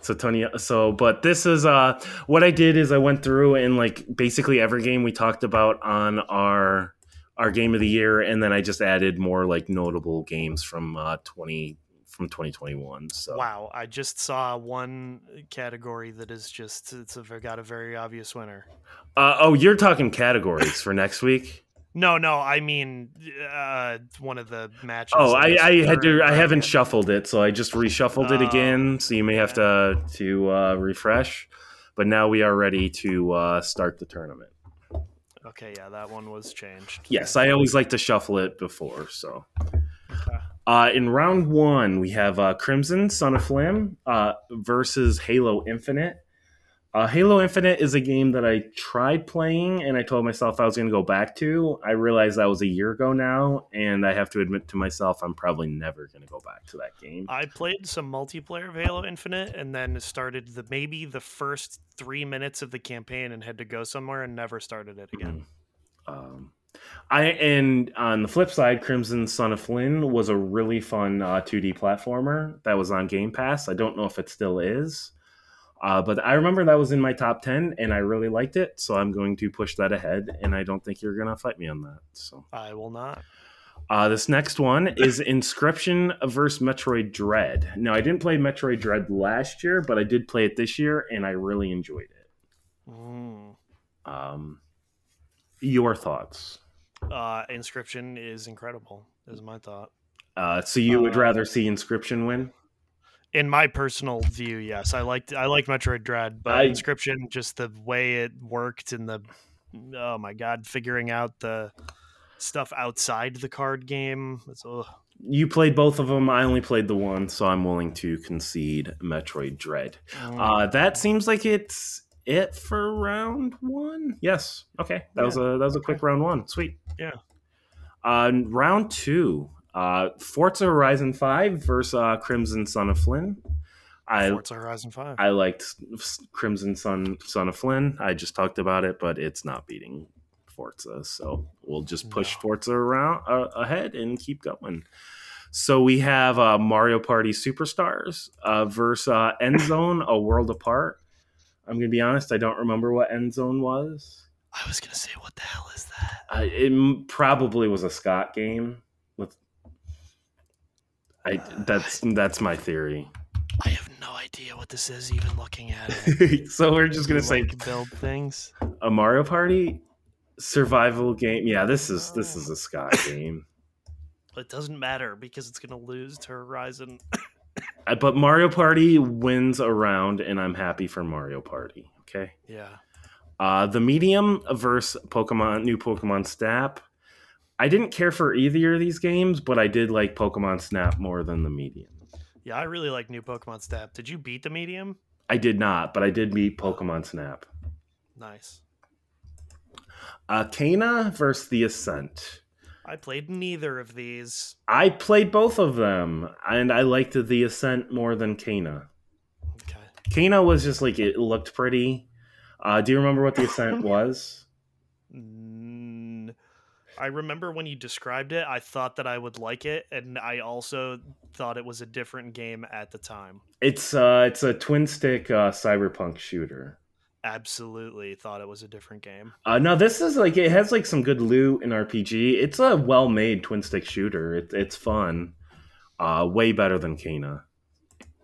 S2: so Tony, so but this is uh what I did is I went through and like basically every game we talked about on our our game of the year, and then I just added more like notable games from uh twenty from twenty twenty one. So
S1: Wow, I just saw one category that is just it's a, got a very obvious winner.
S2: uh, oh, you're talking categories for next week.
S1: No, no, I mean uh, one of the matches.
S2: Oh, I, I had to i haven't shuffled it, so I just reshuffled it
S1: Oh,
S2: again. So you may have to to uh, refresh. But now we are ready to uh, start the tournament.
S1: Okay, yeah, that one was changed.
S2: Yes, I always like to shuffle it before. So
S1: Okay.
S2: uh, in round one, we have uh, Crimson Son of Flim uh, versus Halo Infinite. Uh, Halo Infinite is a game that I tried playing, and I told myself I was going to go back to. I realized that was a year ago now, and I have to admit to myself I'm probably never going to go back to that game.
S1: I played some multiplayer of Halo Infinite and then started the maybe the first three minutes of the campaign and had to go somewhere and never started it again.
S2: Um, I and on the flip side, Crimson Son of Flynn was a really fun uh, 2D platformer that was on Game Pass. I don't know if it still is, uh, but I remember that was in my top 10 and I really liked it. So I'm going to push that ahead, and I don't think you're going to fight me on that. So
S1: I will not.
S2: uh, this next one is Inscryption versus Metroid Dread. Now, I didn't play Metroid Dread last year, but I did play it this year, and I really enjoyed it.
S1: Mm.
S2: Um, your thoughts?
S1: Uh, Inscryption is incredible. Is my thought.
S2: Uh, so you would
S1: Uh,
S2: rather see Inscryption win?
S1: In my personal view, yes, I liked I liked Metroid Dread, but
S2: I-
S1: Inscryption, just the way it worked and the oh my god, figuring out the stuff outside the card game. It's, ugh.
S2: You played both of them. I only played the one, so I'm willing to concede Metroid Dread.
S1: Mm.
S2: Uh, that seems like it's it for round one. Yes. Okay. That was a that was a quick round one. Sweet.
S1: Yeah.
S2: Uh, round two. Uh, Forza Horizon Five versus uh, Crimson Son of Flynn. I
S1: Forza Horizon Five.
S2: I liked Crimson Son Son of Flynn. I just talked about it, but it's not beating Forza, so we'll just push
S1: No.
S2: Forza around uh, ahead and keep going. So we have uh, Mario Party Superstars uh, versus uh, Endzone, A World Apart. I'm gonna be honest, I don't remember what Endzone was.
S1: I was gonna say, what the hell is that?
S2: Uh, it m- probably was a Scott game. I that's that's my theory.
S1: I have no idea what this is. Even looking at it,
S2: so we're just gonna say
S1: Like, build things.
S2: a Mario Party survival game. Yeah, this is this is a Scott game.
S1: It doesn't matter because it's gonna lose to Horizon.
S2: Uh, But Mario Party wins a round, and I'm happy for Mario Party. Okay.
S1: yeah.
S2: Uh, the medium versus Pokemon, new Pokemon Snap. I didn't care for either of these games, but I did like Pokemon Snap more than the medium.
S1: Yeah, I really like new Pokemon Snap. Did you beat the medium?
S2: I did not, but I did beat Pokemon Snap.
S1: Nice.
S2: Uh, Kena versus the Ascent.
S1: I played neither of these.
S2: I played both of them, and I liked the Ascent more than Kena.
S1: Okay.
S2: Kena was just like it looked pretty. Uh, do you remember what the Ascent was?
S1: I remember when you described it, I thought that I would like it, and I also thought it was a different game at the time.
S2: It's uh, it's a twin stick uh, cyberpunk shooter.
S1: Absolutely thought it was a different game.
S2: Uh, no, this is like it has like some good loot and RPG. It's a well made twin stick shooter. It, it's fun. Uh, way better than Kena.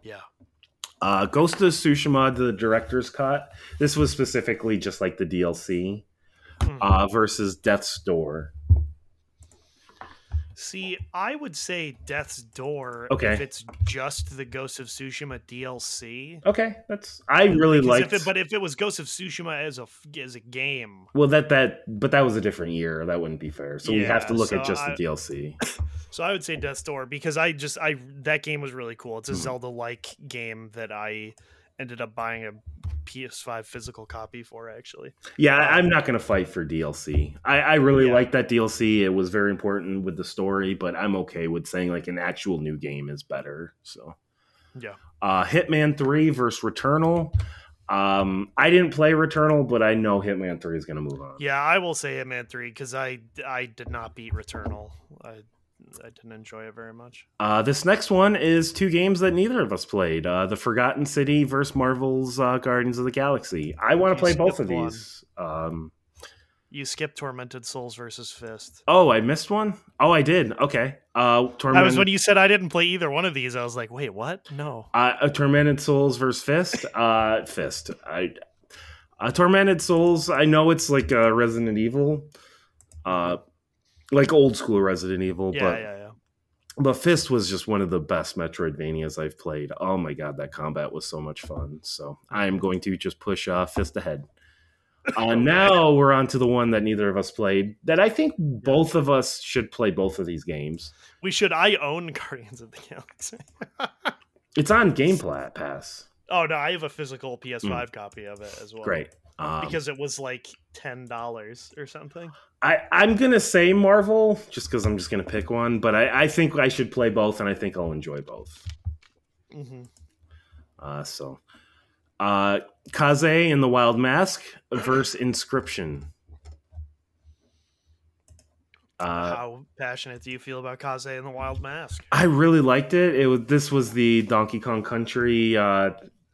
S1: Yeah.
S2: Uh, Ghost of Tsushima, the director's cut. This was specifically just like the DLC
S1: Hmm.
S2: uh, versus Death's Door.
S1: See, I would say Death's Door
S2: Okay.
S1: if it's just the Ghost of Tsushima DLC.
S2: Okay, that's I really
S1: like. it, but if it was Ghost of Tsushima as a as a game,
S2: well, that that but that was a different year. That wouldn't be fair. So we have to look
S1: so
S2: at just
S1: I-
S2: the DLC.
S1: so I would say Death's Door because I just I that game was really cool. It's a
S2: Mhm.
S1: Zelda like game that I ended up buying a PS5 physical copy for actually.
S2: Yeah, I'm not going to fight for DLC. I, I really
S1: Yeah.
S2: like that DLC. It was very important with the story, but I'm okay with saying like an actual new game is better. So,
S1: Yeah.
S2: uh, Hitman Three versus Returnal. Um, I didn't play Returnal, but I know Hitman Three is going to move on.
S1: Yeah, I will say Hitman 3 cuz I I did not beat Returnal. I I didn't enjoy it very much.
S2: Uh, this next one is two games that neither of us played: uh, The Forgotten City versus Marvel's uh, Guardians of the Galaxy. I want to play both of
S1: one.
S2: these. Um,
S1: You skipped Tormented Souls versus Fist.
S2: oh, I missed one. Oh, I did. Okay. Uh,
S1: That
S2: Torment-
S1: was when you said I didn't play either one of these. I was like, wait, what? No.
S2: Uh, a Tormented Souls versus Fist. Uh, Fist. I. Uh, Tormented Souls. I know it's like uh, Resident Evil, uh, like old school Resident Evil,
S1: Yeah,
S2: but
S1: yeah, yeah.
S2: but Fist was just one of the best Metroidvanias I've played. Oh my god, that combat was so much fun. So I am going to just push uh, Fist ahead. Uh, now we're on to the one that neither of us played. That I think both of us should play both of these games.
S1: We should. I own Guardians of the Galaxy.
S2: It's on Game Pass.
S1: oh no, I have a physical PS5 copy of it as well.
S2: Mm. Great. Um,
S1: because it was like ten dollars or something.
S2: I, I'm gonna say Marvel just because I'm just gonna pick one, but I, I think I should play both, and I think I'll enjoy both.
S1: Mm-hmm.
S2: Uh, so, uh, Kaze and the Wild Mask verse Inscryption. Uh,
S1: How passionate do you feel about Kaze and the Wild Mask?
S2: I really liked it. It was this was the Donkey Kong Country, uh,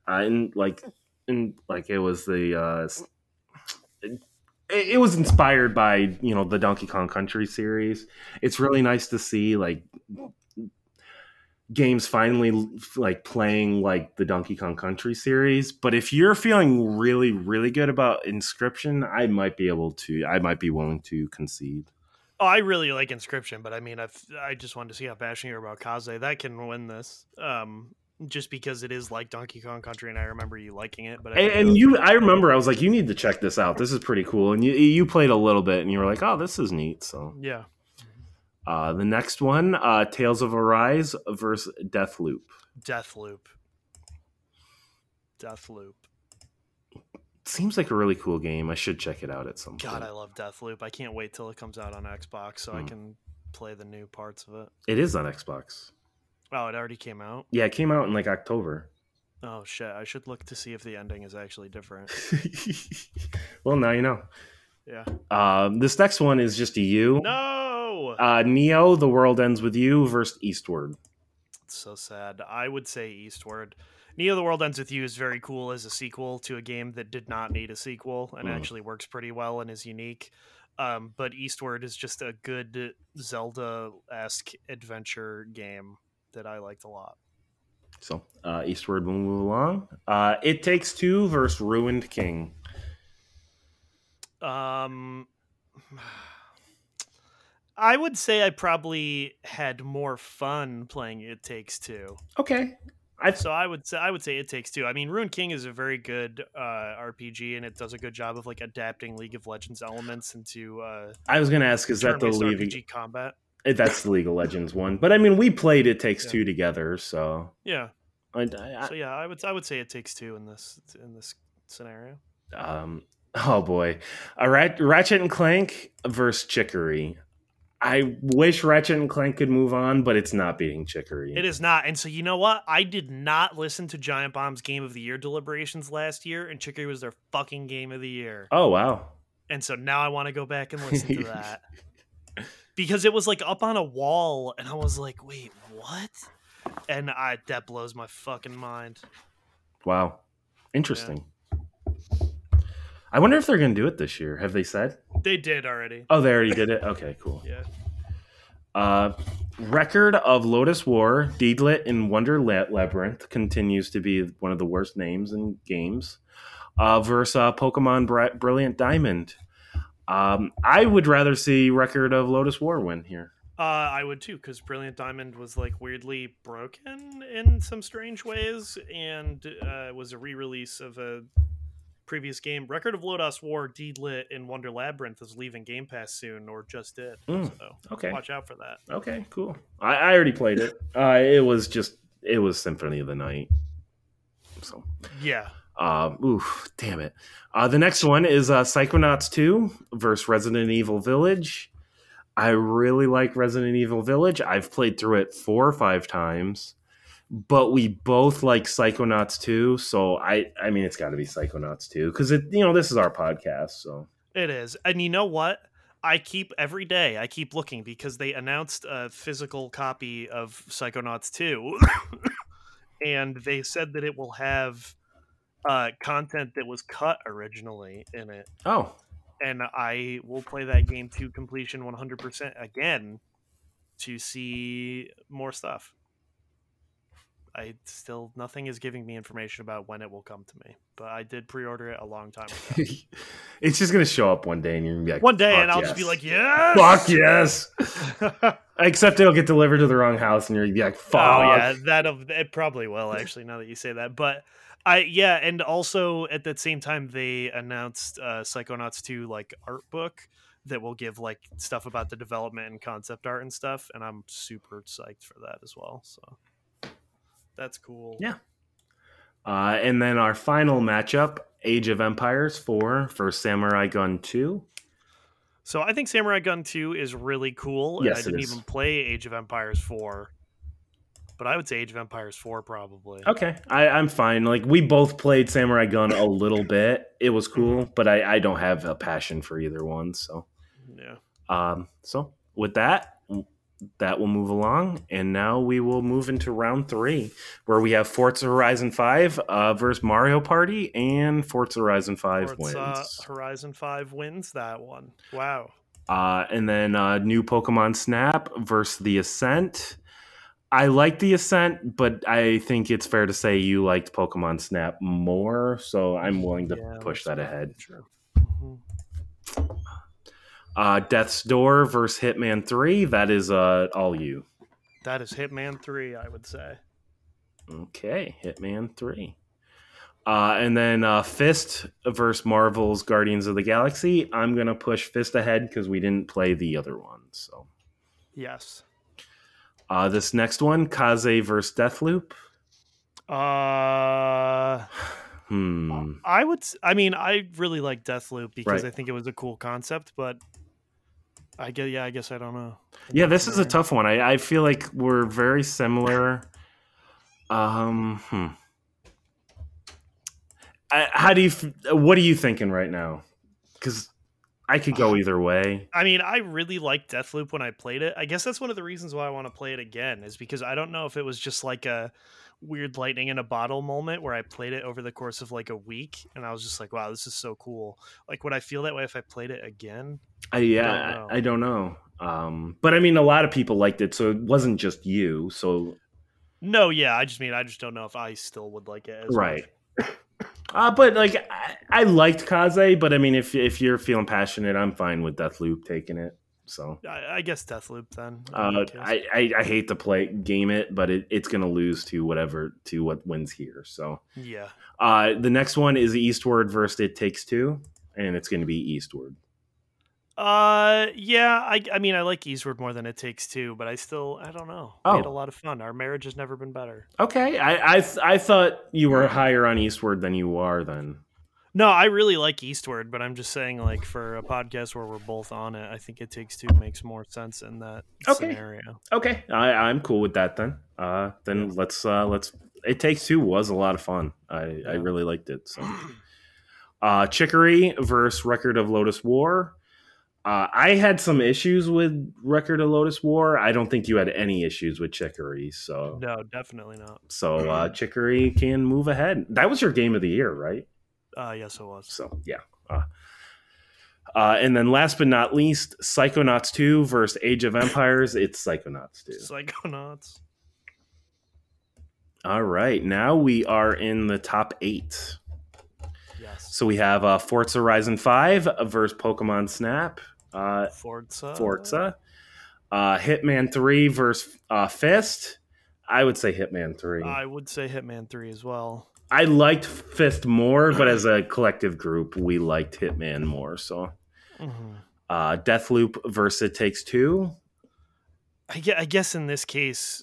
S2: in like in like it was the uh, it, it was inspired by you know the Donkey Kong Country series. It's really nice to see like games finally like playing like the Donkey Kong Country series. But if you're feeling really really good about Inscryption, I might be able to. I might be willing to concede.
S1: Oh, I really like Inscription, but I mean, I've, I just wanted to see how passionate you are about Kaze. That can win this, um, just because it is like Donkey Kong Country, and I remember you liking it. But I
S2: And, and you, I remember, I was like, "You need to check this out. This is pretty cool." And you, you played a little bit, and you were like, "Oh, this is neat." So,
S1: yeah,
S2: uh, the next one, uh, Tales of Arise versus Deathloop.
S1: Death Loop. Deathloop.
S2: Seems like a really cool game. I should check it out at some
S1: God,
S2: point.
S1: I love Deathloop. I can't wait till it comes out on Xbox so I
S2: Hmm.
S1: can play the new parts of it.
S2: It is on Xbox.
S1: Oh, it already came out.
S2: Yeah, it came out in like October.
S1: Oh shit! I should look to see if the ending is actually different.
S2: well, now you know.
S1: Yeah.
S2: Um, this next one is just a you.
S1: No.
S2: Uh, Neo, The World Ends with You versus Eastward.
S1: It's so sad. I would say Eastward. Neo: The World Ends with You is very cool as a sequel to a game that did not need a sequel and
S2: Mm.
S1: actually works pretty well and is unique. Um, but Eastward is just a good Zelda-esque adventure game that I liked a lot.
S2: So, uh, Eastward will move along. Uh, it Takes Two versus Ruined King.
S1: Um, I would say I probably had more fun playing It Takes Two.
S2: Okay. I
S1: So I would say I would say It Takes Two. I mean, Ruined King is a very good uh, RPG, and it does a good job of like adapting League of Legends elements into uh,
S2: I was gonna ask, is that the League?
S1: RPG combat.
S2: Eh, That's the League of Legends one, but I mean, we played It Takes
S1: Yeah.
S2: Two together, so
S1: Yeah.
S2: I, I,
S1: So yeah, I would I would say It Takes Two in this in this scenario.
S2: um, oh boy, a Rat, Ratchet and Clank versus Chicory. I wish Ratchet and Clank could move on, but it's not beating Chicory.
S1: It is not. And so you know what? I did not listen to Giant Bomb's Game of the Year deliberations last year, and Chicory was their fucking Game of the Year.
S2: Oh wow,
S1: And so now I want to go back and listen to that. Because it was like up on a wall, and I was like, wait, what? And I that blows my fucking mind.
S2: wow, interesting. I wonder if they're gonna do it this year. Have they said?
S1: They did already.
S2: Oh, they already did it. Okay, cool.
S1: Yeah.
S2: Uh, record of Lodoss War, Deedlit in Wonder Labyrinth continues to be one of the worst names in games. Uh, versus uh, Pokemon Bri- Brilliant Diamond. Um, I would rather see record of Lodoss War win here.
S1: Uh, I would too, because Brilliant Diamond was like weirdly broken in some strange ways, and uh, was a re-release of a previous game. Record of Lodoss War, Deedlit, and Wonder Labyrinth is leaving Game Pass soon, or just did.
S2: Mm,
S1: so
S2: okay.
S1: watch out for that.
S2: Okay, cool. I, I already played it. Uh, it was just it was Symphony of the Night. So
S1: Yeah,
S2: Uh, oof, damn it. Uh, the next one is uh, Psychonauts 2 versus Resident Evil Village. I really like Resident Evil Village. I've played through it four or five times, but we both like Psychonauts 2. So I, I mean, it's got to be Psychonauts 2 because it, you know, this is our podcast. So
S1: it is. And you know what? I keep every day. I keep looking because they announced a physical copy of Psychonauts 2, and they said that it will have uh, content that was cut originally in it.
S2: oh,
S1: and I will play that game to completion 100% again to see more stuff. I still nothing is giving me information about when it will come to me, but I did pre-order it a long time ago.
S2: it's just gonna show up one day and you're gonna be like,
S1: One day,
S2: "Fuck
S1: and I'll
S2: yes.
S1: just be like, "Yes,
S2: fuck yes. Except it'll get delivered to the wrong house and you're gonna be like, fuck.
S1: Oh yeah, that it probably will actually. Now that you say that, but I yeah, and also at that same time they announced uh, Psychonauts 2 like art book that will give like stuff about the development and concept art and stuff, and I'm super psyched for that as well. So that's cool.
S2: Yeah. Uh, and then our final matchup, Age of Empires 4 for Samurai Gunn 2.
S1: So I think Samurai Gunn 2 is really cool. and
S2: Yes,
S1: I didn't even play Age of Empires 4. But I would say Age of Empires 4 probably.
S2: Okay, I, I'm fine. Like we both played Samurai Gunn a little bit. It was cool, but I, I don't have a passion for either one. So,
S1: Yeah.
S2: um, so with that, that will move along, and now we will move into round three, where we have Forza Horizon Five uh, versus Mario Party, and Forza Horizon Five
S1: Forza
S2: wins.
S1: Horizon 5 wins that one. Wow.
S2: Uh, and then uh, new Pokemon Snap versus the Ascent. I like the Ascent, but I think it's fair to say you liked Pokemon Snap more, so I'm willing to
S1: Yeah,
S2: push that ahead.
S1: Sure. Mhm.
S2: Uh, Death's Door versus Hitman 3. That is uh, all you.
S1: That is Hitman 3, I would say.
S2: Okay, Hitman 3. Uh, and then uh, Fist versus Marvel's Guardians of the Galaxy. I'm going to push Fist ahead because we didn't play the other one. So
S1: Yes.
S2: Uh, this next one, Kaze versus Deathloop.
S1: Uh
S2: Hmm.
S1: I would I mean I really like Deathloop because
S2: Right.
S1: I think it was a cool concept, but I get. yeah, I guess I don't know.
S2: Yeah, this is a tough one. I, I feel like we're very similar. Um, hmm. I, how do you? What are you thinking right now? Because I could go either way.
S1: I mean, I really liked Deathloop when I played it. I guess that's one of the reasons why I want to play it again is because I don't know if it was just like a weird lightning in a bottle moment where I played it over the course of like a week and I was just like, wow, this is so cool. Like, would I feel that way if I played it again?
S2: I, yeah,
S1: Don't know.
S2: I, I don't know. Um, but I mean, a lot of people liked it, so it wasn't just you. So
S1: No, yeah, I just mean I just don't know if I still would like it as
S2: right.
S1: much.
S2: Uh, but like I, I liked Kaze, but I mean, if if you're feeling passionate, I'm fine with Deathloop taking it. So
S1: I, I guess Deathloop then.
S2: Uh. I, I, I hate to play game it, but it, it's going to lose to whatever to what wins here. So
S1: yeah.
S2: uh, the next one is Eastward versus It Takes Two, and it's going to be Eastward.
S1: Uh, yeah. I, I mean, I like Eastward more than it takes two, but I still, I don't know. We had
S2: Oh.
S1: a lot of fun. Our marriage has never been better.
S2: Okay, I I, th- I thought you were higher on Eastward than you are. Then
S1: No, I really like Eastward, but I'm just saying, like, for a podcast where we're both on it, I think it takes two makes more sense in that
S2: Okay.
S1: scenario.
S2: okay, I, I'm cool with that. Then uh, then let's uh, let's. It Takes Two was a lot of fun. I, I really liked it. So uh, Chicory versus Record of Lodoss War. Uh, I had some issues with Record of Lodoss War. I don't think you had any issues with Chicory. So,
S1: No, definitely not.
S2: so uh, Chicory can move ahead. That was your game of the year, right?
S1: Uh, yes, it was.
S2: So, yeah. Uh, uh, and then last but not least, Psychonauts 2 versus Age of Empires. It's Psychonauts 2.
S1: Psychonauts.
S2: All right. Now we are in the top eight.
S1: Yes.
S2: So we have uh, Forza Horizon 5 versus Pokemon Snap. Uh,
S1: Forza.
S2: Forza. Uh, Hitman Three versus uh, Fist. I would say Hitman Three.
S1: I would say Hitman Three as well.
S2: I liked Fist more, but as a collective group, we liked Hitman more. So,
S1: Mhm.
S2: uh, Deathloop versus Takes Two.
S1: I, guess in this case,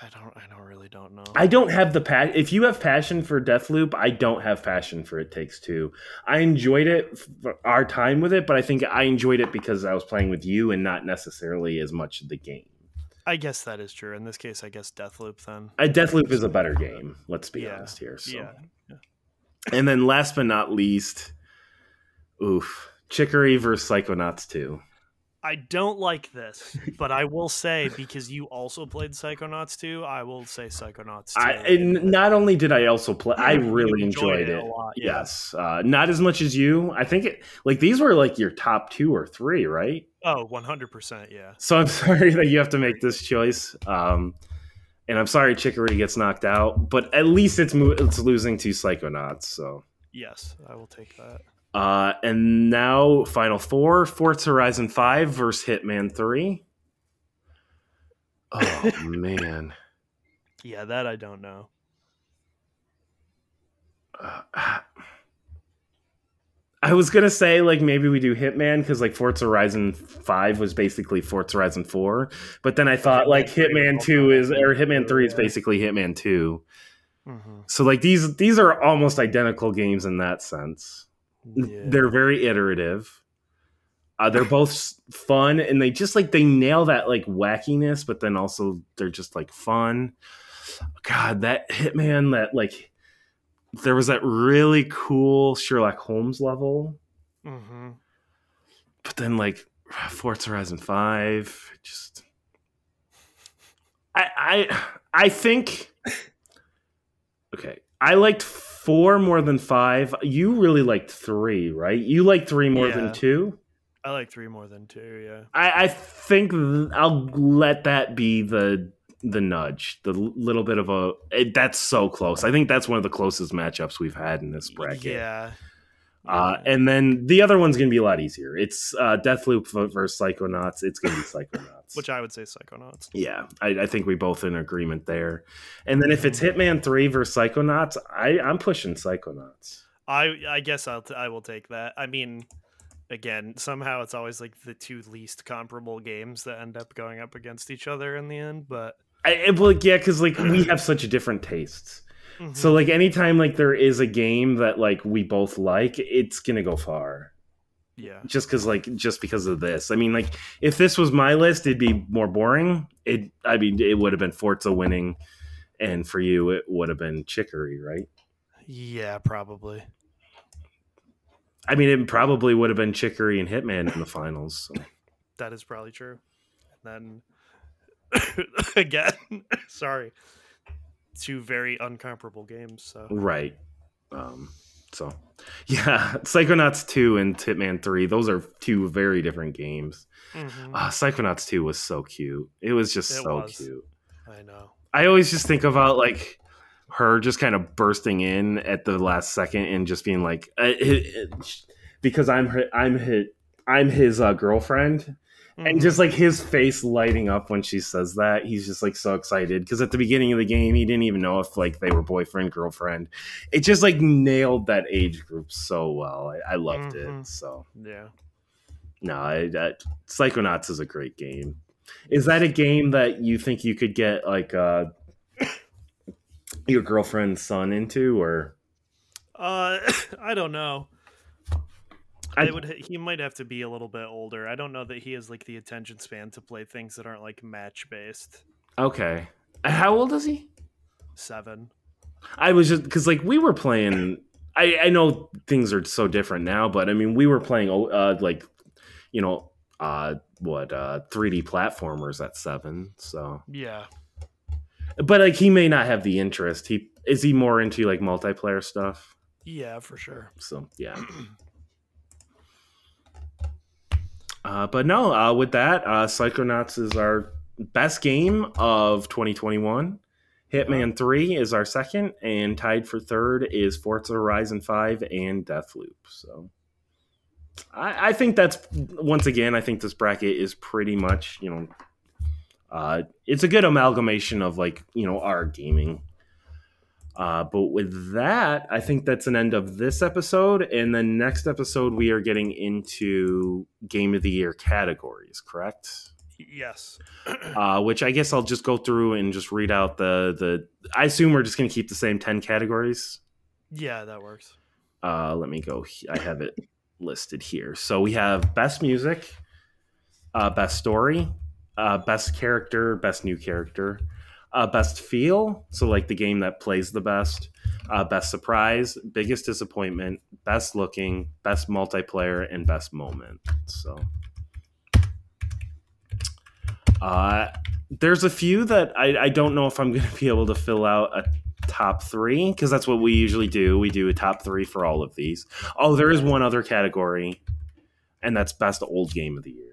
S1: I don't. I don't really don't know.
S2: I don't have the pa- If you have passion for Deathloop, I don't have passion for It Takes Two. I enjoyed it, our time with it, but I think I enjoyed it because I was playing with you and not necessarily as much the game.
S1: I guess that is true. In this case, I guess Deathloop then.
S2: Uh, Deathloop is a better game. Let's be
S1: Yeah,
S2: honest here. So.
S1: Yeah.
S2: And then last but not least, oof, Chicory versus Psychonauts 2.
S1: I don't like this, but I will say because you also played Psychonauts 2, I will say Psychonauts 2.
S2: I, and not only did I also play, I really
S1: enjoyed
S2: enjoyed
S1: it
S2: it.
S1: a lot, yeah.
S2: Yes, uh, not as much as you. I think it like these were like your top two or three, right?
S1: oh, 100%, yeah.
S2: So I'm sorry that you have to make this choice. Um, and I'm sorry Chicory gets knocked out, but at least it's mo- it's losing to Psychonauts. So,
S1: Yes, I will take that.
S2: Uh, and now Final Four: Forza Horizon Five versus Hitman Three. Oh man.
S1: Yeah, that I don't know.
S2: Uh, I was gonna say like maybe we do Hitman because like Forza Horizon Five was basically Forza Horizon Four, but then I thought like Hitman Two is or Hitman Three is basically Hitman Two.
S1: hmm
S2: So like these these are almost identical games in that sense.
S1: Yeah.
S2: They're very iterative. Uh, they're both fun and they just like they nail that like wackiness, but then also they're just like fun. God, that Hitman that like there was that really cool Sherlock Holmes level,
S1: hmm
S2: but then like Forza Horizon Five, just I I I think okay. I liked four more than five. You really liked three, right? You like three more
S1: Yeah.
S2: than two.
S1: I like 3 more than 2, yeah.
S2: I, I think th- I'll let that be the the nudge, the little bit of a. It, that's so close. I think that's one of the closest matchups we've had in this bracket.
S1: Yeah.
S2: Uh, and then the other one's gonna be a lot easier. It's uh, Deathloop versus Psychonauts. It's gonna be Psychonauts.
S1: Which I would say Psychonauts.
S2: yeah, I, I think we both in agreement there. And then if it's Hitman Three versus Psychonauts, I, I'm pushing Psychonauts.
S1: I I guess I'll t- I will take that. I mean, again, somehow it's always like the two least comparable games that end up going up against each other in the end. But
S2: I, it- well, yeah, because like we have such different tastes.
S1: Mhm.
S2: So like anytime like there is a game that like we both like, it's gonna go far.
S1: yeah,
S2: Just because like just because of this. I mean, like if this was my list, it'd be more boring. It I mean it would have been Forza winning, and for you it would have been Chicory, right?
S1: yeah, probably.
S2: I mean, it probably would have been Chicory and Hitman in the finals. so.
S1: That is probably true. And then again, sorry, two very uncomparable games. So
S2: Right. Um, so, yeah, Psychonauts 2 and Hitman 3, those are two very different games.
S1: Mhm.
S2: Uh, Psychonauts 2 was so cute. It was just
S1: It
S2: so
S1: was.
S2: cute.
S1: I know.
S2: I always just think about like her just kind of bursting in at the last second and just being like, uh, it, it- because I'm her, I'm his, I'm his uh, girlfriend, and
S1: Mhm.
S2: just like his face lighting up when she says that he's just like so excited because at the beginning of the game he didn't even know if like they were boyfriend girlfriend it just like nailed that age group so well i, I loved
S1: Mhm.
S2: it so
S1: yeah.
S2: no I, that psychonauts is a great game is that a game that you think you could get like uh your girlfriend's son into or
S1: Uh, I don't know.
S2: I-
S1: would. He might have to be a little bit older. I don't know that he has like the attention span to play things that aren't like match based.
S2: okay how old is he
S1: Seven.
S2: I was just because like we were playing. I I know things are so different now, but I mean we were playing uh like you know uh what uh 3D platformers at seven. So,
S1: Yeah.
S2: but like he may not have the interest. He is he more into like multiplayer stuff.
S1: Yeah, for sure.
S2: So yeah. Uh, but no, uh, with that, uh, Psychonauts is our best game of 2021. Hitman 3 is our second, and tied for third is Forza Horizon 5 and Deathloop. So I, I think that's once again. I think this bracket is pretty much you know, uh, it's a good amalgamation of like you know our gaming. Uh, but with that, I think that's an end of this episode. And then next episode, we are getting into game of the year categories. Correct?
S1: Yes.
S2: uh, which I guess I'll just go through and just read out the the. I assume we're just going to keep the same ten categories.
S1: Yeah, that works.
S2: Uh, let me go. I have it listed here. So we have best music, uh, best story, uh, best character, best new character, uh, best feel. So like the game that plays the best, uh, best surprise, biggest disappointment, best looking, best multiplayer, and best moment. So. Uh, there's a few that I, I don't know if I'm going to be able to fill out a top three because that's what we usually do. We do a top three for all of these. Oh, there is one other category, and that's best old game of the year.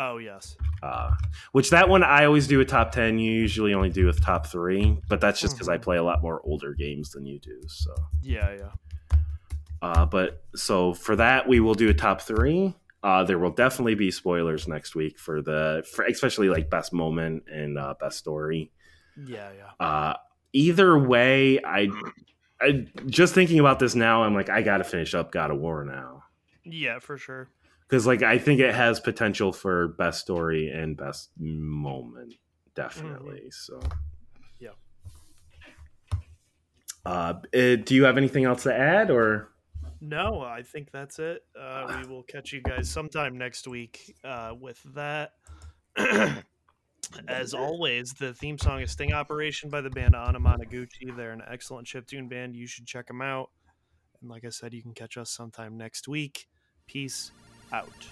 S1: Oh yes.
S2: Uh, which that one I always do a top ten. You usually only do a top three, but that's just because I play a lot more older games than you do. So
S1: Yeah, yeah.
S2: uh, but so for that we will do a top three. Uh, there will definitely be spoilers next week for the for especially like best moment and uh, best story.
S1: Yeah, yeah.
S2: Uh, either way, I, I just thinking about this now. I'm like, I got to finish up God of War now
S1: Yeah, for sure.
S2: Because like I think it has potential for best story and best moment, definitely. So
S1: Yeah.
S2: Uh, eh, do you have anything else to add or?
S1: No, I think that's it. Uh, we will catch you guys sometime next week uh, with that. As always, the theme song is Sting Operation by the band Anamanaguchi. They're an excellent chiptune band. You should check them out. And like I said, you can catch us sometime next week. Peace out.